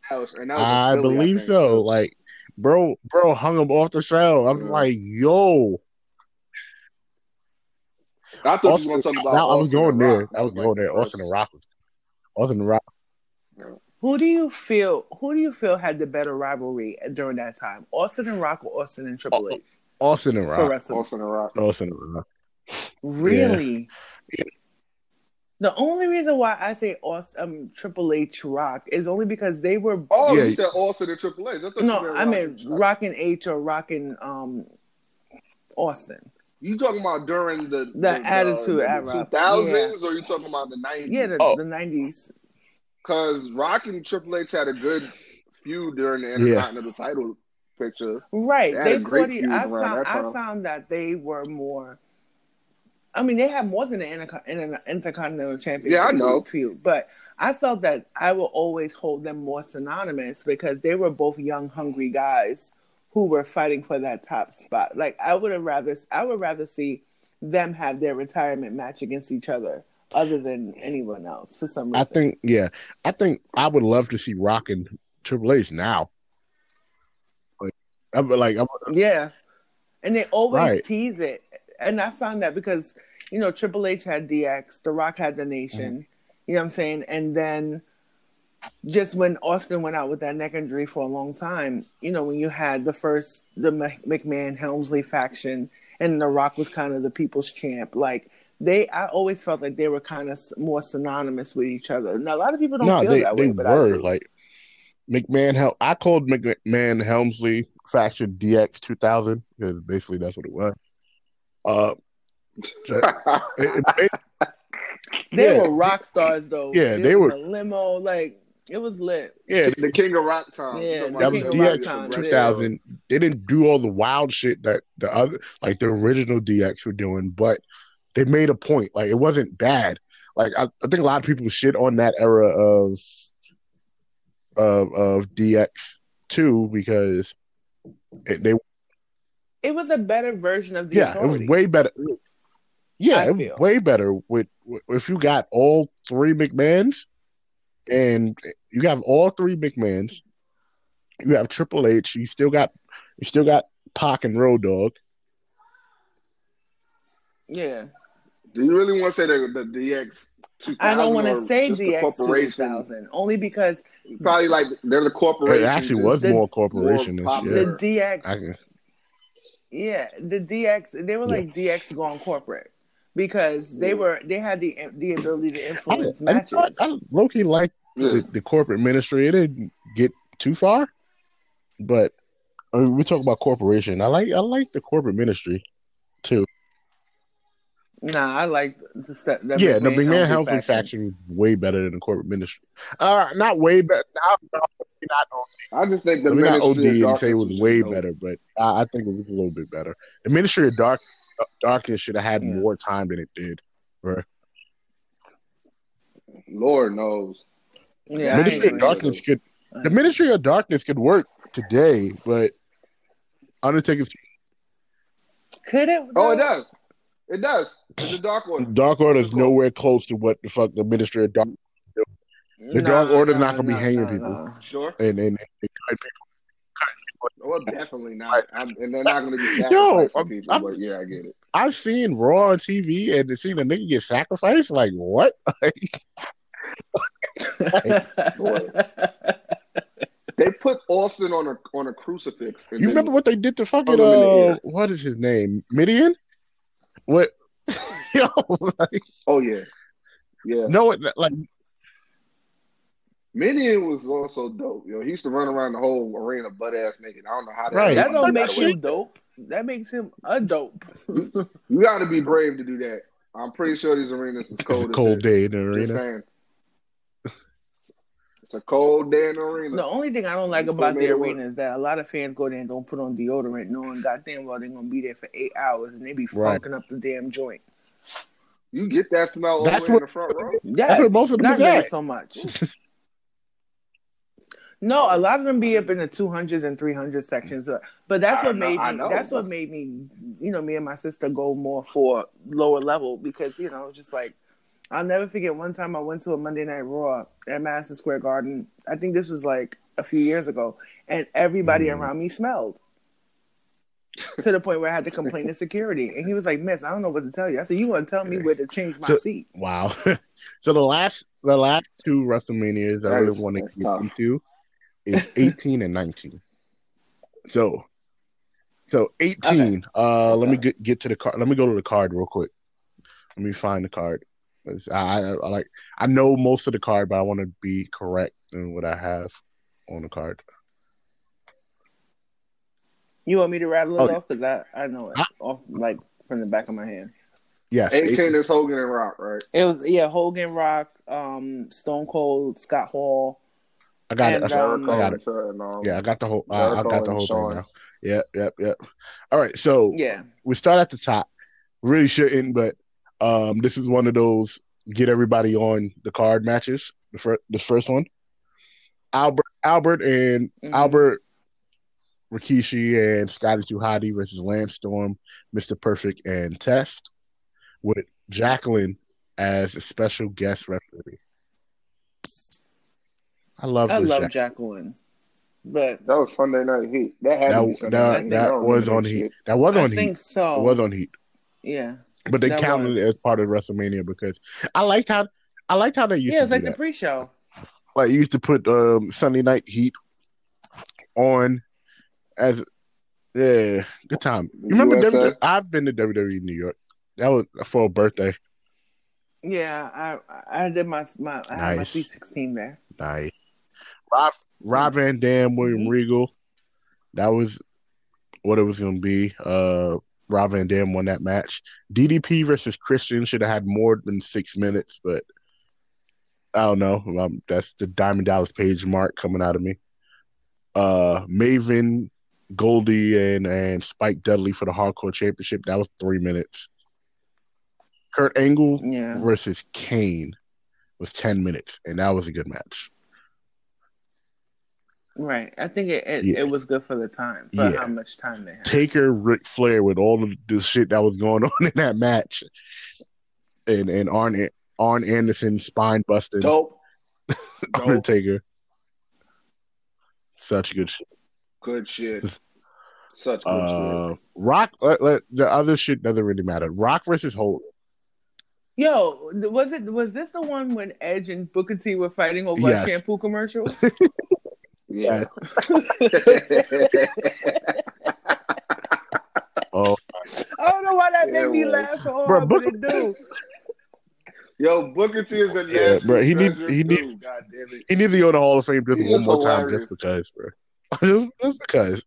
that was, and that was
I
Philly,
believe
think,
so. Like, bro, bro hung him off the cell. I'm
Yeah.
like, yo.
I thought
Austin,
you were going to talk about.
now I was
Austin
going
and
there.
Rock.
I was going there. Austin and Rock. was- Austin and Rock.
Who do you feel? Who do you feel had the better rivalry during that time? Austin and Rock or Austin and Triple H
Austin and
for
Rock.
Austin and Rock.
Austin and Rock.
Really? The only reason why I say Austin, um, Triple H Rock is only because they were.
Oh,
Yeah.
you said Austin and Triple H. I
no, I mean
Rock and-
Rock and H or Rock and um, Austin.
You talking about during the
The Attitude Era.
two thousands, or you talking about the nineties?
Yeah, the
Oh.
the nineties.
because Rock and Triple H had a good feud during the
Yeah.
Intercontinental title picture.
Right.
They had
They
a great
sort of,
feud
I
around
found
that
I found that they were more. I mean, they had more than an interco- an intercontinental championship
Yeah, I know.
feud, but I felt that I will always hold them more synonymous because they were both young, hungry guys who were fighting for that top spot. Like I would have rather, I would rather see them have their retirement match against each other, other than anyone else for some reason.
I think, yeah, I think I would love to see Rock and Triple H now. Like, I'm like, I'm,
Yeah. And they always
Right.
tease it. And I found that because, you know, Triple H had DX, The Rock had The Nation.
Mm-hmm.
You know what I'm saying? And then just when Austin went out with that neck injury for a long time, you know, when you had the first, the McMahon Helmsley faction, and The Rock was kind of the people's champ, like, they, I always felt like they were kind of more synonymous with each other. Now, a lot of people don't
no,
feel
they
that
they
way, but I
were
do.
like McMahon. Hel- I called McMahon Helmsley faction DX 2000 because basically that's what it was. Uh, (laughs) it- it-
They
yeah,
were rock stars, though.
Yeah,
It
they were-
limo, like, it was lit.
yeah,
the King of Rock time.
Yeah,
You talking
the
that was
King of
King
Rock
DX
time,
2000. They didn't do all the wild shit that the other, like the original DX were doing, but they made a point. Like it wasn't bad. Like I, I think a lot of people shit on that era of of of DX two because it, they
It was a better version of the
yeah, it was way better. Yeah, it was way better with, with if you got all three McMahons, and you have all three McMahons. You have Triple H. You still got you still got Pac and Road Dog.
Yeah,
Do you really want to say the, the DX? 2000
I don't want to say
the
DX 2000 only because
Probably like they're the corporation.
It actually was
The-
more corporation
more
than
the
shit.
popular.
DX,
I can,
yeah, the DX, they were
Yeah.
like DX going corporate because they were they had the the ability to influence
I,
matches.
I, I low key like
Yeah.
the, the corporate ministry. It didn't get too far, but I mean, we talk about corporation. I like I like the corporate ministry too.
Nah, I like the, st- the
yeah, the
McMahon
McMahon
Helmsley
Helmsley faction way better than the corporate ministry. Uh, not way better. Not, not,
I just think the
let me not OD
Ministry of
and say it was way better, but I, I think it was a little bit better. The Ministry of Dark Darkness should have had
Yeah.
more time than it did. Right?
Lord knows.
Yeah,
Ministry of Darkness could the Ministry of Darkness could work today, but Undertaker's
Could it?
Oh, it does. It does. It's the Dark Order.
Dark Order is nowhere close to what the fuck the Ministry of Darkness. The Dark order Order's not gonna be hanging people.
Sure.
and and, and cut
Well, definitely not. I'm, and they're not going to be
Yo,
sacrificing
I'm-
people.
I'm-
but yeah, I get it.
I've seen Raw on TV and seen a nigga get sacrificed. Like what? (laughs)
They put Austin on a on a crucifix.
you remember what they did to fucking
Throw him in the
uh, what is his name? Mideon? What? (laughs) Yo, like,
Oh yeah, yeah.
no, like
Mideon was also dope. Yo, he used to run around the whole arena butt ass naked. I don't know how that.
Right.
That don't make
shit-
him dope. That makes him a dope.
You got to be brave to do that. I'm pretty sure these arenas is
It's
cold.
a cold day in the arena.
It's a cold day in the arena.
The only thing I don't like
Still
about the
it work.
arena is that a lot of fans go there and don't put on deodorant, knowing goddamn well they're gonna be there for eight hours and they be
Right.
funking up the damn joint.
You get that smell all
That's
the way in the front row.
Yes,
what most of them
not
is
really
at.
so much. (laughs) No, a lot of them be up in the 200s and 300 sections, uh, but that's
I
what
know-
made
I
me.
know.
That's what made me. You know, me and my sister go more for lower level because you know, just like I'll never forget one time I went to a Monday Night Raw at Madison Square Garden. I think this was like a few years ago, and everybody
Mm.
around me smelled. to the point where I had to complain to security, and he was like, "Miss, I don't know what to tell you." I said, "You want to tell me where to change my
So-
seat?"
Wow. (laughs) so the last the last two WrestleManias that I
That
really want to
that's
get
tough.
into is (laughs) 18 and 19. So so 18. Uh let me get, get to the card. Let me go to the card real quick. Let me find the card. I, I, I like I know most of the card, but I want to be correct in what I have on the card.
You want me to rattle it
Oh.
off because I I know it
I-
off like from the back of my hand.
Yes.
18 is Hogan and Rock, right?
It was yeah, Hogan, Rock, um, Stone Cold, Scott Hall.
I got
and,
it. I,
um,
I got it.
And, um,
Yeah, I got the whole I, I
Jericho
got the whole
Shawn.
thing now. Yep, yep, yep. All right, so
Yeah,
we start at the top. Really shouldn't, but um, this is one of those get everybody on the card matches. The first, the first one, Albert, Albert, and
Mhm.
Albert, Rikishi, and Scotty Too versus Lance Storm, Mister Perfect, and Test, with Jacqueline as a special guest referee. I love
I love
Jack-
Jacqueline, but
That was Sunday Night Heat. That had to be
that
Sunday
that,
Night Heat.
That was on Heat.
shit.
That was
I
on
think
Heat.
so.
It was on Heat.
yeah,
But they counted
was.
it as part of WrestleMania because I liked how I liked how they used
yeah.
to
It's like
that.
the pre-show.
like you used to put um, Sunday Night Heat on as yeah, good time. You remember
USA?
WWE? I've been to WWE New York. That was for a birthday.
Yeah, I I did my my I had my
Nice.
sweet sixteen there.
Nice. Rob Rob Van Dam, William
Mhm.
Regal. That was what it was going to be. Uh, Rob Van Dam won that match. DDP versus Christian should have had more than six minutes, but I don't know. Um, that's the Diamond Dallas Page mark coming out of me. Uh, Maven, Goldie, and and Spike Dudley for the Hardcore Championship. That was three minutes. Kurt Angle
Yeah,
versus Kane was ten minutes, and that was a good match.
Right. I think it it,
Yeah.
it was good for the time for
Yeah.
how much time they had.
Taker, Ric Flair, with all of the shit that was going (laughs) on in that match, and and Arn Arn Anderson spine busting
Dope. (laughs) Dope.
Undertaker. Such good shit.
Good shit. (laughs) Such good
Uh, Rock. Let, let, the other shit doesn't really matter. Rock versus Hogan.
Yo, was it was this the one when Edge and Booker T were fighting over
Yes.
a shampoo commercial?
Shit. Yeah. (laughs)
Oh,
I don't know why that
Yeah,
made me
well.
laugh so hard,
Bro,
but
Booker-
it do.
Yo, Booker T is a
Yeah,
national
bro, he need- he
too,
need-
it.
he needs to go to the Hall of Fame just
He
one
is
more time, just because, bro. (laughs) just, just because.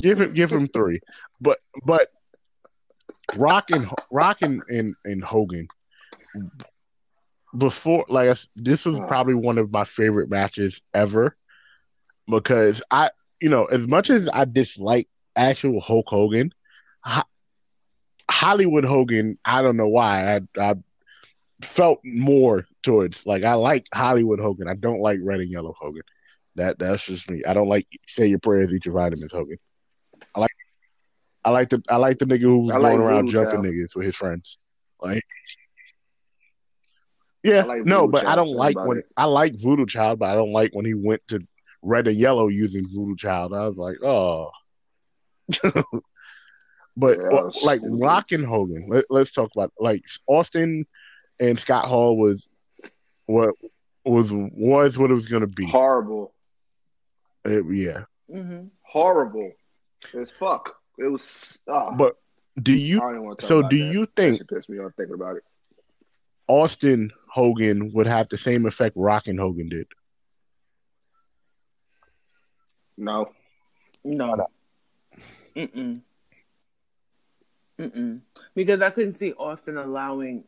give him, give him three. But, but Rock and Rock and and, and Hogan before, like I s this was probably one of my favorite matches ever because I, you know, as much as I dislike actual Hulk Hogan, Ho- Hollywood Hogan, I don't know why I I felt more towards like I like Hollywood Hogan. I don't like red and yellow Hogan. That that's just me. I don't like say your prayers, eat your vitamins, Hogan. I like I like the I like the nigga who was
I like
going around
Voodoo
jumping
Child.
niggas with his friends. Like Yeah,
like
no, but I don't like when
it.
I like Voodoo Child, but I don't like when he went to red and yellow using Voodoo Child. I was like, oh. (laughs) but
Yeah,
like
stupid.
Rock and Hogan, let, let's talk about like Austin and Scott Hall was what was was what it was going to be.
Horrible.
It- yeah,
hmm
Horrible. As fuck. It was. ah,
but do
I
you?
don't even want to talk
So
about
do
that.
you think
shit pissed me off thinking about it.
Austin Hogan would have the same effect Rock and Hogan did?
No.
No. Mm-mm. Mm-mm. Because I couldn't see Austin allowing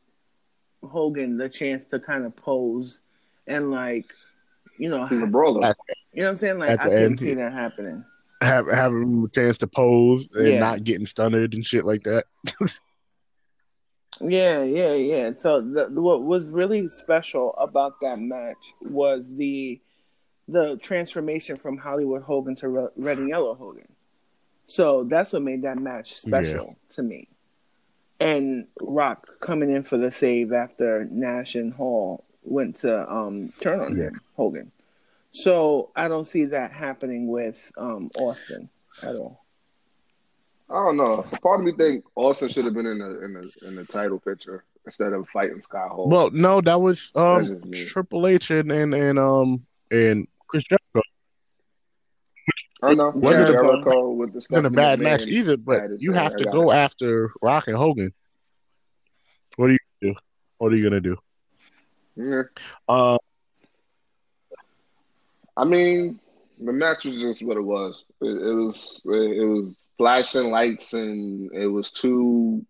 Hogan the chance to kind of pose and like, you know,
He's brawler.
you know what I'm saying? Like I
the
couldn't
end,
see that happening.
Have having a chance to pose and
Yeah.
not getting stunned and shit like that.
Yeah, yeah, yeah. So the, what was really special about that match was the the transformation from Hollywood Hogan to Re- Red and Yellow Hogan. So that's what made that match special to me. And Rock coming in for the save after Nash and Hall went to um, turn on
Yeah.
him, Hogan. So I don't see that happening with um, Austin at all.
I don't know. So part of me think Austin should have been in the in the in the title picture instead of fighting Scott Hall.
Well, no, that was um. Triple H and and, and um and Chris Jericho.
I know
Wasn't
Jericho,
a-
with the
It's not a bad
McMahon
match either, but you have to go
it.
after Rock and Hogan. What are you gonna do? What are you gonna do?
Yeah.
Uh,
I mean, the match was just what it was. It, it was it, was flashing lights and it was two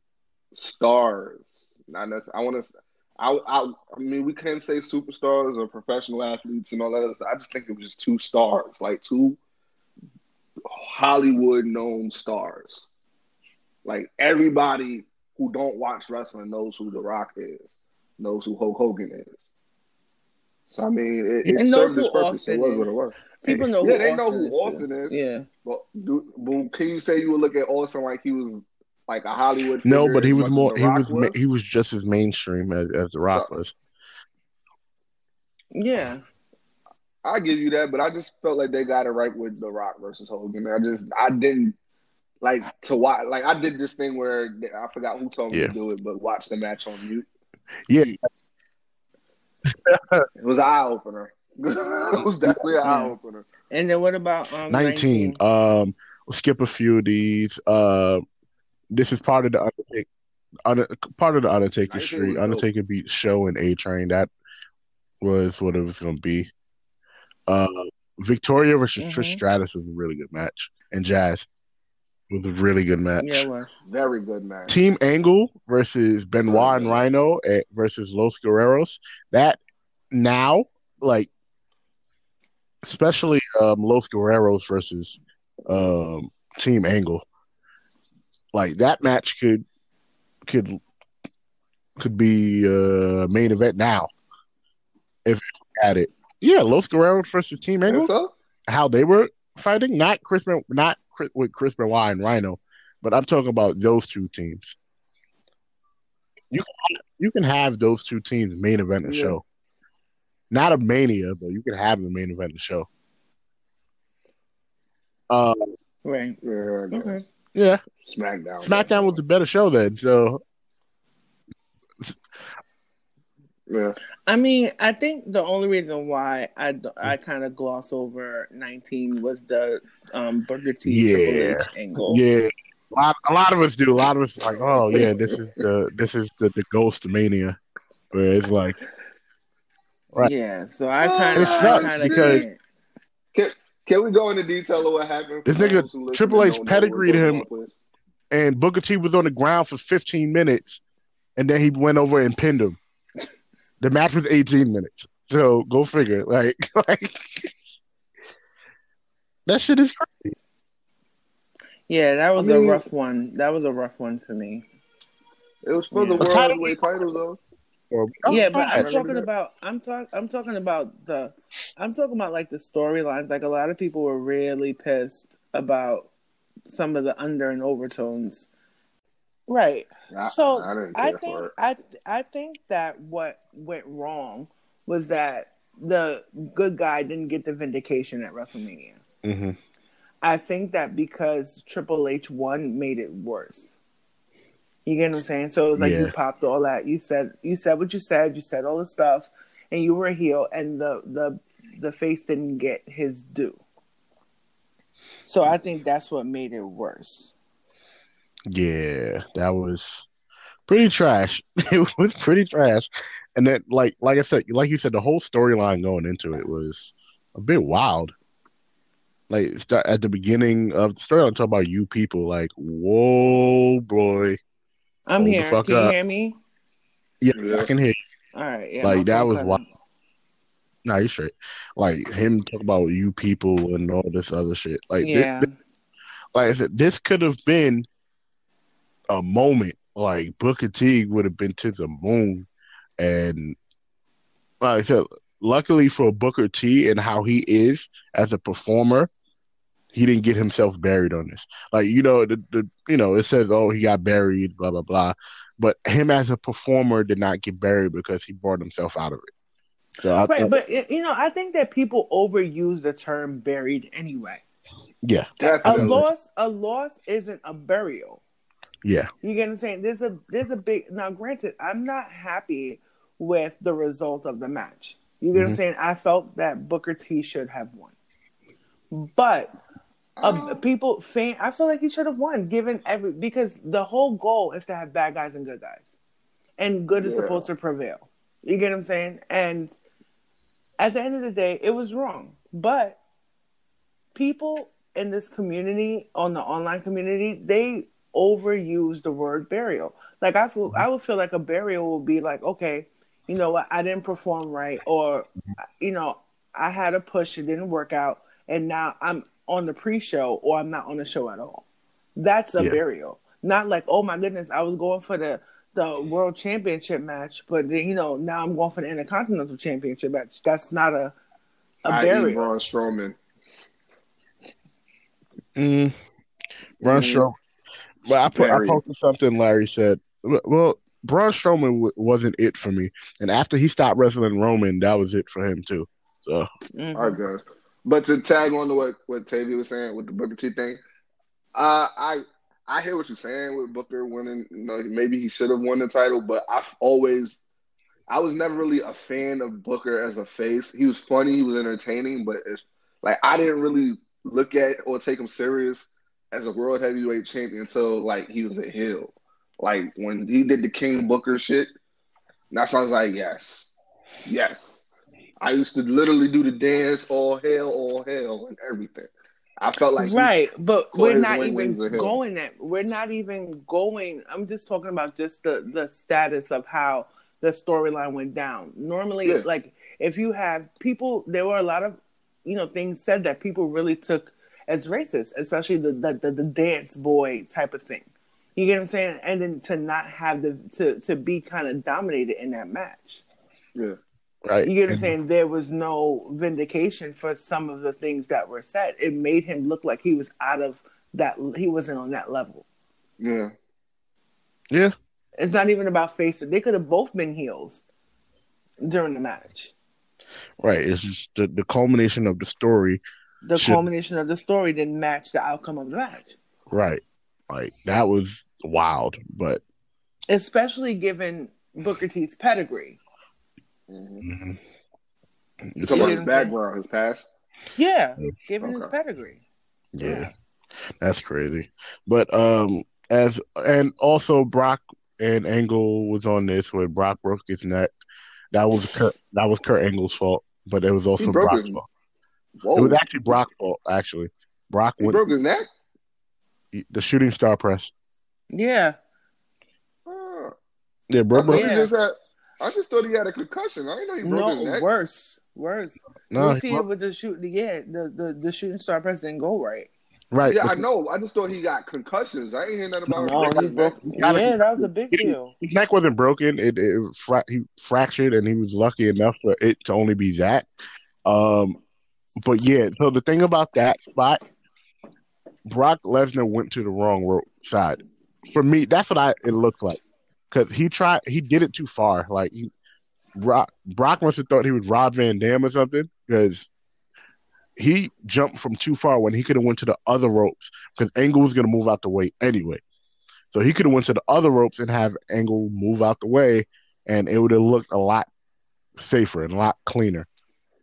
stars. Not necess- I want to. I, I I mean, we can't say superstars or professional athletes and all that. Other stuff. I just think it was just two stars, like two Hollywood known stars. Like everybody who don't watch wrestling knows who The Rock is, knows who Hulk Hogan is. So I mean, it, it served its
who
purpose. It
Austin
was what
is.
it was.
People know
Yeah,
who
they
Austin
know who
is.
Austin is.
Yeah.
But, do, but can you say you would look at Austin like he was like a Hollywood?
no, but he was more. He
Rock
was he was just as mainstream as, as the Rock was.
Yeah.
I give you that, but I just felt like they got it right with The Rock versus Hogan. I just I didn't like to watch. Like I did this thing where I forgot who told me
Yeah.
to do it, but watch the match on mute.
Yeah,
It was eye opener. (laughs) it was definitely an eye opener.
And then what about um,
19. Um, we'll skip a few of these. Uh, this is part of the Undertaker, under, part of the Undertaker
19
streak.
was dope.
Undertaker beat Show and A Train. That was what it was going to be. Uh, Victoria versus Trish
Mhm.
Stratus was a really good match, and Jazz was a really good match.
Yeah, it was.
Very good match.
Team Angle versus Benoit and Rhino eh, versus Los Guerreros. That now, like, especially um, Los Guerreros versus um, Team Angle, like that match could could could be uh, main event now if you had it. Yeah, Los Guerreros versus Team Angle.
so?
How they were fighting, not Chris, Ben- not Chris, with Chris Benoit and Rhino, but I'm talking about those two teams. You can, you can have those two teams main event a
Yeah.
show, not a mania, but you can have the main event a show. Uh,
Right.
Yeah, I guess.
Okay.
yeah,
SmackDown.
SmackDown was the better show then. So
Yeah.
I mean, I think the only reason why I, I kind of gloss over 19 was the um, Booker T
Yeah.
Triple H angle.
yeah, a lot, a lot of us do. A lot of us like, oh yeah, this is the this is the, the Ghost Mania, where it's like, Right.
Yeah, so I
Well,
kind of
It sucks because-
Can, can we go into detail of what happened?
This nigga,
those who listen
Triple H
don't
pedigreed
we're
him.
Up with?
and Booker T was on the ground for 15 minutes, and then he went over and pinned him. The match was 18 minutes. So go figure. Like, (laughs) like that shit is crazy.
yeah, that was
I mean-
a rough one. That was a rough one for me.
It was for
Yeah.
the
A
world
title-
heavyweight title though.
Or-
yeah, but
I
I'm talking about I'm talking I'm talking about the I'm talking about like the storylines. Like a lot of people were really pissed about some of the under and overtones. Right.
I,
So,
I
I think. I I think that what went wrong was that the good guy didn't get the vindication at WrestleMania.
Mhm.
I think that because Triple H won made it worse. You get what I'm saying? So it was like you popped all that. You said you said what you said. You said all the stuff, and you were a heel, and the the the face didn't get his due. So I think that's what made it worse.
Yeah, that was pretty trash. (laughs) it was pretty trash. And then, like, like I said, like you said, the whole storyline going into it was a bit wild. like start at the beginning of the story, I'm talking about you people. Like, whoa, boy.
I'm
Hold
here.
fuck
Can you hear me?
Yeah,
Yeah.
I can hear. You.
All right. Yeah.
Like,
my
that was
cut
wild. Nah, you straight. Like him talking about you people and all this other shit. Like,
Yeah.
thi- like I said, this could have been a moment. Like Booker T would have been to the moon, and like I said, luckily for Booker T and how he is as a performer, he didn't get himself buried on this. Like you know, the, the you know it says oh he got buried, blah blah blah, but him as a performer did not get buried because he brought himself out of it. So I
Right,
thought,
but you know, I think that people overuse the term buried anyway.
yeah,
A loss, a loss isn't a burial.
yeah,
You get what I'm saying? There's a there's a big now. Granted, I'm not happy with the result of the match. You get what I'm
Mhm.
saying? I felt that Booker T should have won, but uh, people fan. I feel like he should have won, given every because the whole goal is to have bad guys and good guys, and good is supposed to prevail. You get what I'm saying? And at the end of the day, it was wrong, but people in this community, on the online community, they overuse the word burial. Like I feel, I would feel like a burial would be like, okay, you know what, I didn't perform right, or you know, I had a push, it didn't work out, and now I'm on the pre-show, or I'm not on the show at all. That's a
Yeah.
burial, not like, oh my goodness, I was going for the the world championship match, but then, you know now I'm going for the intercontinental championship match. That's not a a
I.e. Braun Strowman.
mm, Braun
Mhm.
Strowman. But I put I posted something. Larry said, well. Braun Strowman w- wasn't it for me, and after he stopped wrestling Roman, that was it for him too. So
Mhm.
All right, guys. But to tag on to what what Tavy was saying with the Booker T thing, uh, I I hear what you're saying with Booker winning. You know, maybe he should have won the title, but I've always I was never really a fan of Booker as a face. He was funny, he was entertaining, but it's like I didn't really look at or take him serious as a world heavyweight champion until like he was a heel. Like when he did the King Booker shit, that's I was like, yes, yes. I used to literally do the dance, all hail, all hail, and everything. I felt like
right, but we're not even
wings of hell.
going that. We're not even going. I'm just talking about just the the status of how the storyline went down. Normally,
Yeah.
like if you have people, there were a lot of you know things said that people really took as racist, especially the the, the, the dance boy type of thing. You get what I'm saying? And then to not have the to to be kind of dominated in that match.
yeah,
right,
You get what I'm saying? There was no vindication for some of the things that were said. It made him look like he was out of that. He wasn't on that level.
yeah.
yeah,
It's not even about face. They could have both been heels during the match.
right. It's just the, the culmination of the story,
The
Sure.
culmination of the story didn't match the outcome of the match,
right? Like that was wild, but
especially given Booker T's pedigree.
Mhm.
mhm.
You
It's
talking about his background, his past.
Yeah, given his pedigree.
Yeah, that's crazy. But um, as and also Brock and Angle was on this where Brock broke his neck. That was Kurt, that was Kurt Angle's fault, but it was also Brock's
his-
fault.
Whoa,
It was actually Brock's fault. Actually, Brock
he
went
broke his neck.
the shooting star press.
Yeah,
Oh,
Yeah,
I
bro,
thought.
Yeah.
He just had. I just thought he had a concussion. I didn't know he broke his
no,
neck.
worse, worse.
No,
we
he
see it with the shoot. Yeah, the, the the shooting star press didn't go right.
right.
Yeah, I know. I just thought he got concussions. I ain't hear nothing about him
No,
breaking
he
his
broke.
neck.
gotta-
Yeah, that was a big deal.
His neck wasn't broken. It, it fra- he fractured, and he was lucky enough for it to only be that. Um, but yeah. So the thing about that spot, Brock Lesnar went to the wrong ro- side. For me, that's what I it looked like because he tried. He did it too far. Like he, Brock, Brock must have thought he was Rob Van Dam or something because he jumped from too far when he could have went to the other ropes because Angle was going to move out the way anyway. So he could have went to the other ropes and have Angle move out the way, and it would have looked a lot safer and a lot cleaner.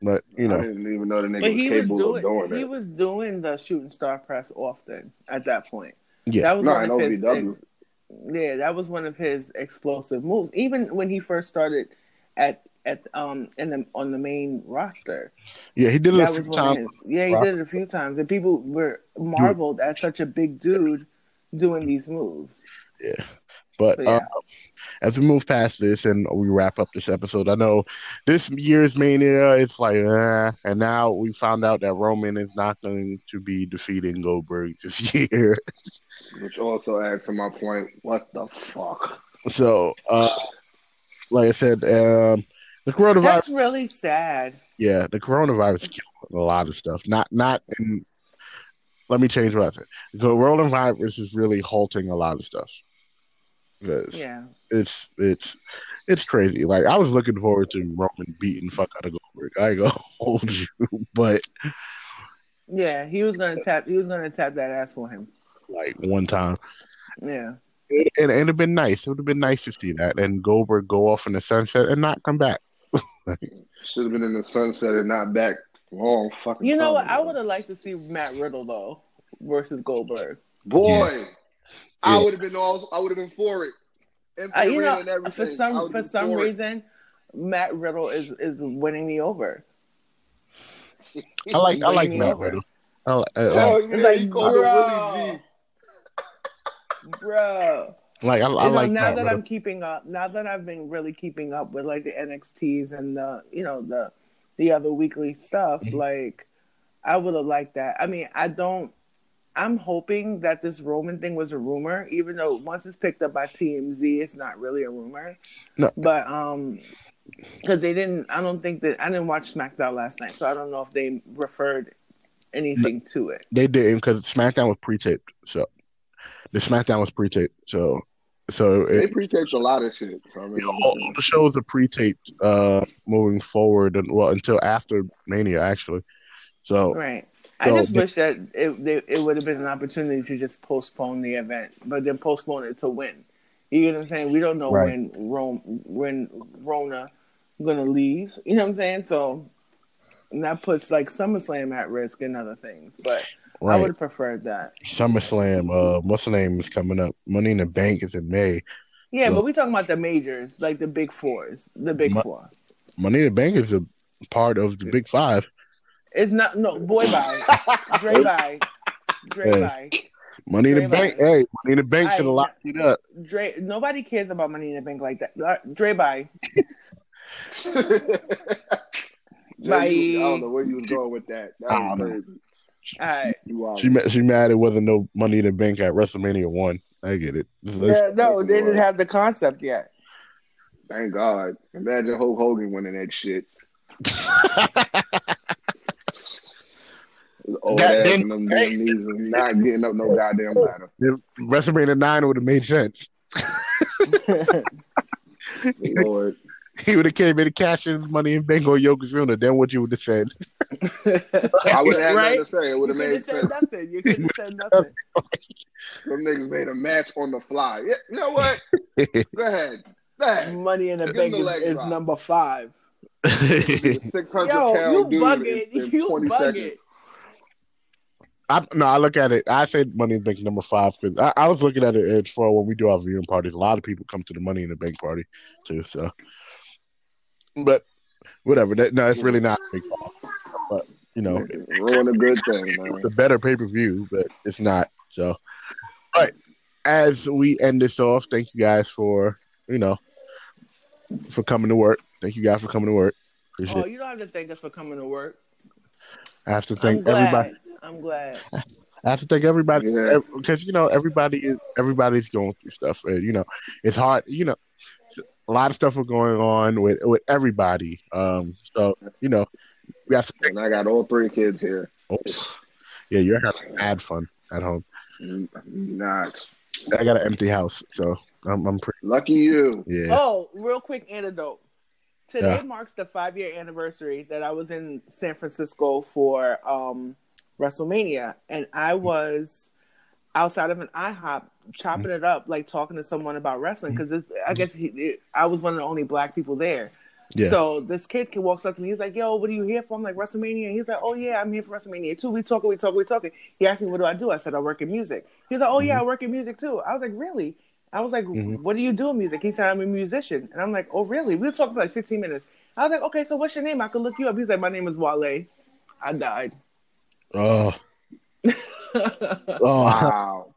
But you know,
I
know,
didn't even know the nigga
But he was
capable of doing
doing he
that.
was doing the shooting star press often at that point.
Yeah.
that was
No,
one of his.
OVW.
Yeah, that was one of his explosive moves. Even when he first started at at um in the on the main roster.
Yeah, he did it
That
a few times.
his. Yeah, he did it a few times, and people were marveled at such a big dude doing these moves.
But
So, yeah.
uh, as we move past this and we wrap up this episode, I know this year's Mania, it's like, eh, and now we found out that Roman is not going to be defeating Goldberg this (laughs) year.
Which also adds to my point. What the fuck?
So, uh, like I said, um, the coronavirus,
That's really sad.
yeah, the coronavirus killed a lot of stuff. Not, not in. Let me change what I said. The coronavirus is really halting a lot of stuff. 'Cause
Yeah.
it's it's it's crazy. Like I was looking forward to Roman beating fuck out of Goldberg. I go (laughs) hold you, but
Yeah, he was gonna tap. He was gonna tap that ass for him.
like one time,
Yeah,
and and it'd have been nice. It would have been nice to see that, and Goldberg go off in the sunset and not come back. (laughs)
Should have been in the sunset and not back long fucking.
you know what?
time
I would have liked to see Matt Riddle though versus Goldberg.
Boy, I would have been all. I would have been for it.
Uh, you know, for some for some
for it.
reason, Matt Riddle is is winning me over.
I like I like Matt
over.
Riddle. I like, I
Hell
like,
yeah,
It's like,
he called
bro.
him Willie G.
Bro,
like I, I
you know,
like
now
Matt
that
Riddle.
I'm keeping up, now that I've been really keeping up with like the NXTs and the you know the the other weekly stuff,
Mhm.
like I would have liked that. I mean, I don't. I'm hoping that this Roman thing was a rumor, even though once it's picked up by TMZ, it's not really a rumor.
No.
But um, because they didn't, I don't think that I didn't watch SmackDown last night, so I don't know if they referred anything to it.
They didn't because SmackDown was pre-taped, so the SmackDown was pre-taped, so so
They
it,
pre-taped a lot of shit. So I mean,
you know, all the shows are pre-taped uh, moving forward, and well until after Mania actually. So
Right. I
So
just wish that it they, it would have been an opportunity to just postpone the event, but then postpone it to when. You know what I'm saying? We don't know
Right.
when Rome when Rona gonna leave. You know what I'm saying? So and that puts like SummerSlam at risk and other things. But I would have preferred that.
SummerSlam, uh, what's the name is coming up? Money in the Bank is in May.
Yeah,
Well-
but we talking about the majors, like the big fours, the big four.
Money in the Bank is a part of the Big Five.
It's not no boy bye, (laughs) Dre bye, Dre
Hey.
bye.
Money in the
Dre
Bank, hey, Money in the Bank should have locked it up.
Dre. Nobody cares about money in the bank like that. Dre bye. (laughs)
Jay, you- I don't know where you was going with that. That
I
was
don't
crazy.
All right.
You wild.
She ma- she mad it wasn't no Money in the Bank at WrestleMania one. I get it.
Yeah, no, they didn't have the concept yet.
Thank God. Imagine Hulk Hogan winning that shit. (laughs) His Old
That-
ass
then-
and them damn knees and not getting up no goddamn ladder. (laughs)
WrestleMania nine would have made sense. (laughs)
Lord.
He would have came in and cashed his Money in the Bank on Yokozuna. Then what you would have said? (laughs)
I would have had
Right?
nothing to say. It would have made sense.
nothing. You couldn't said nothing.
Them niggas made a match on the fly. Yeah, you know what? Go ahead. Go ahead.
Money in the
Give
bank is,
leg
is number five.
Six hundred
Yo, you
dude
bugging.
in, in
You
twenty
bugging.
seconds.
I, no, I look at it. I say Money in the Bank number five because I, I was looking at it as for when we do our viewing parties. A lot of people come to the Money in the Bank party too. So, but whatever. That, no, it's really not a big deal. But you know,
Ruin a good thing, man.
it's a better pay per view, but it's not. So, all right. As we end this off, thank you guys for you know for coming to work. Thank you guys for coming to work. Appreciate.
Oh, you don't have to thank us for coming to work.
I have to thank everybody.
I'm glad.
I have to thank everybody
Yeah.
because you know everybody is everybody's going through stuff. And, you know, it's hard. You know, a lot of stuff is going on with with everybody. Um, so you know, we have to thank.
And I got all three kids here.
Oh, yeah, you're having mad fun at home.
Not
I got an empty house, so I'm I'm pretty
lucky you.
yeah.
Oh, real quick antidote. Today
Yeah.
marks the five year anniversary that I was in San Francisco for um, WrestleMania, and I was outside of an IHOP chopping it up, like talking to someone about wrestling because I guess he, it, I was one of the only black people there.
Yeah.
So this kid can walks up to me. He's like, "Yo, what are you here for?" I'm like, "WrestleMania." And he's like, "Oh yeah, I'm here for WrestleMania too." We talking, we talking, we talking. He asked me, "What do I do?" I said, "I work in music." He's like, "Oh yeah, I work in music too." I was like, "Really?" I was like,
Mhm.
"What do you do in music?" He said, "I'm a musician," and I'm like, "Oh really?" We talking for like 15 minutes. I was like, okay, so what's your name? I could look you up. He's like, my name is Wale. I died.
Oh, oh,
Wow.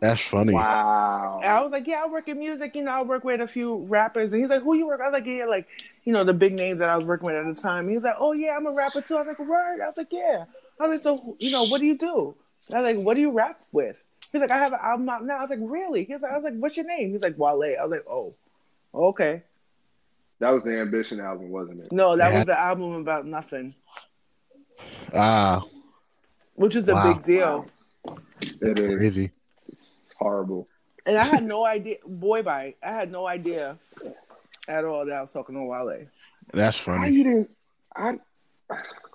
that's funny.
Wow.
I was like, yeah, I work in music. You know, I work with a few rappers. And he's like, who you work? I was like, yeah, like, you know, the big names that I was working with at the time. He's like, oh yeah, I'm a rapper too. I was like, word. I was like, yeah. I was like, so, you know, what do you do? I was like, what do you rap with? He's like, I have an album out now. I was like, really? He's like, I was like, what's your name? He's like, Wale. I was like, oh, okay.
That was the Ambition album, wasn't it?
No, that
Yeah.
was the album about nothing,
Ah,
which is a
Wow.
big deal.
It is
crazy.
horrible.
And I had no idea, boy, bye. I had no idea at all that I was talking to Wale.
That's
Why
funny.
you didn't? I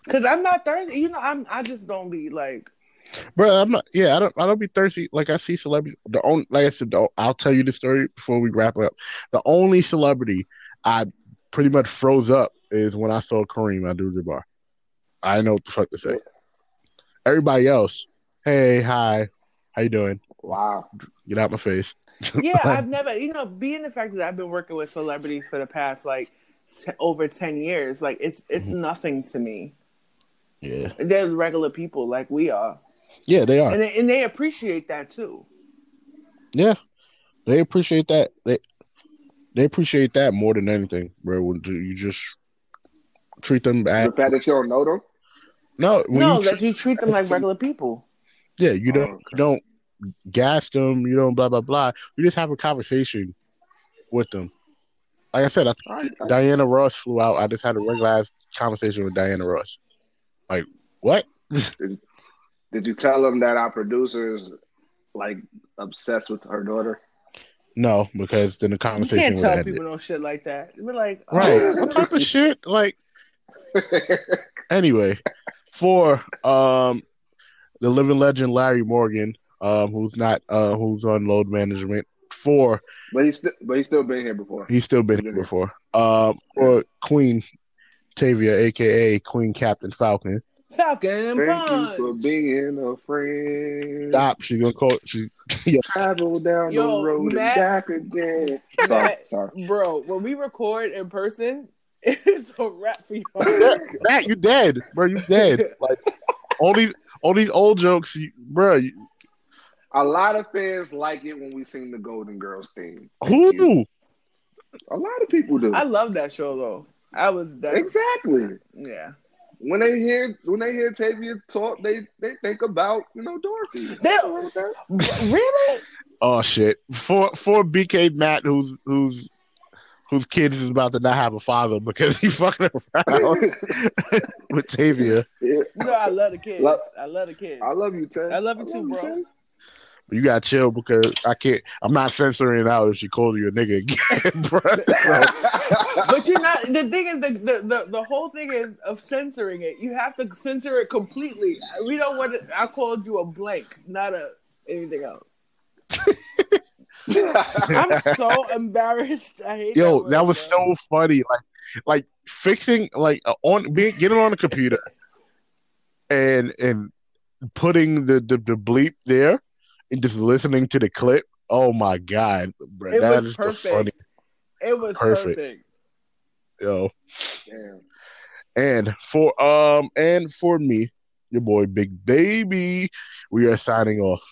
Cause I'm not thirsty. You know, I'm. I just don't be like.
Bro, I'm not. Yeah, I don't. I don't be thirsty. Like I see celebrities. The only, like I said, the, I'll tell you the story before we wrap up. The only celebrity I pretty much froze up is when I saw Kareem Abdul-Jabbar. I know what the fuck to say. Everybody else, hey, hi, how you doing?
wow.
Get out my face.
Yeah, (laughs) I've never. You know, being the fact that I've been working with celebrities for the past like t- over ten years, like it's it's
Mm-hmm.
nothing to me.
Yeah,
They're regular people like we are,
yeah, they are.
and they, and they appreciate that too.
Yeah, they appreciate that. They they appreciate that more than anything, bro. You just treat them bad?
The fact that you don't know them.
No, when
no,
you
that you treat them like regular people.
Yeah, you
Oh,
don't
okay.
you don't gas them, you don't blah blah blah. You just have a conversation with them. Like I said, I,
I, I,
Diana Ross flew out. I just had a regular conversation with Diana Ross. Like what? (laughs)
did you tell them that our producer is like obsessed with her daughter?
No, because then the conversation.
You
conversation
can't tell
have
people no shit like that. We're like, oh,
Right? what type of shit? Like (laughs) anyway, for um the living legend Larry Morgan, um, who's not uh who's on load management. For
but he's still, but he's still been here before.
He's still been here before. Um, or Queen Tavia, aka Queen Captain Falcon.
Falcon
Thank you for being a friend.
Stop. She's gonna call. She. (laughs)
Travel down
Yo,
the road
Matt-
and back again. Sorry,
Matt-
sorry.
Bro, when we record in person, (laughs) it's a wrap for you.
Matt, you dead, bro. You dead. (laughs) Like all these, all these old jokes, you, bro. You,
A lot of fans like it when we sing the Golden Girls theme. Thank you.
who?
A lot of people do.
I love that show though. I was that.
Exactly.
Yeah.
When they hear when they hear Tavia talk, they they think about you know Dorothy.
They-
Nothing wrong with that. (laughs)
Really?
Oh shit. For for BK Matt, who's who's whose kids is about to not have a father because he (laughs) fucking around (laughs) with Tavia.
Yeah.
You know, I love the kids.
Love-
I love the kids.
I love you, Ted.
I love you too, bro.
Ted.
But you gotta chill because I can't. I'm not censoring out if she calls you a nigga again, (laughs) bro. So,
But you're not. The thing is, the, the the the whole thing is of censoring it. You have to censor it completely. We don't want it. I called you a blank, not a anything else. (laughs) I'm so embarrassed. I hate
yo,
word,
that was so funny. Like, like fixing, like uh, on being getting on the computer and and putting the the, the bleep there and just listening to the clip. Oh my god, bro,
It
that
was
is the
perfect.
funny,
It was
Perfect.
perfect.
yo.
Damn.
And for um and for me, your boy Big Baby, we are signing off.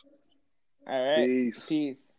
All right.
Peace.
Peace.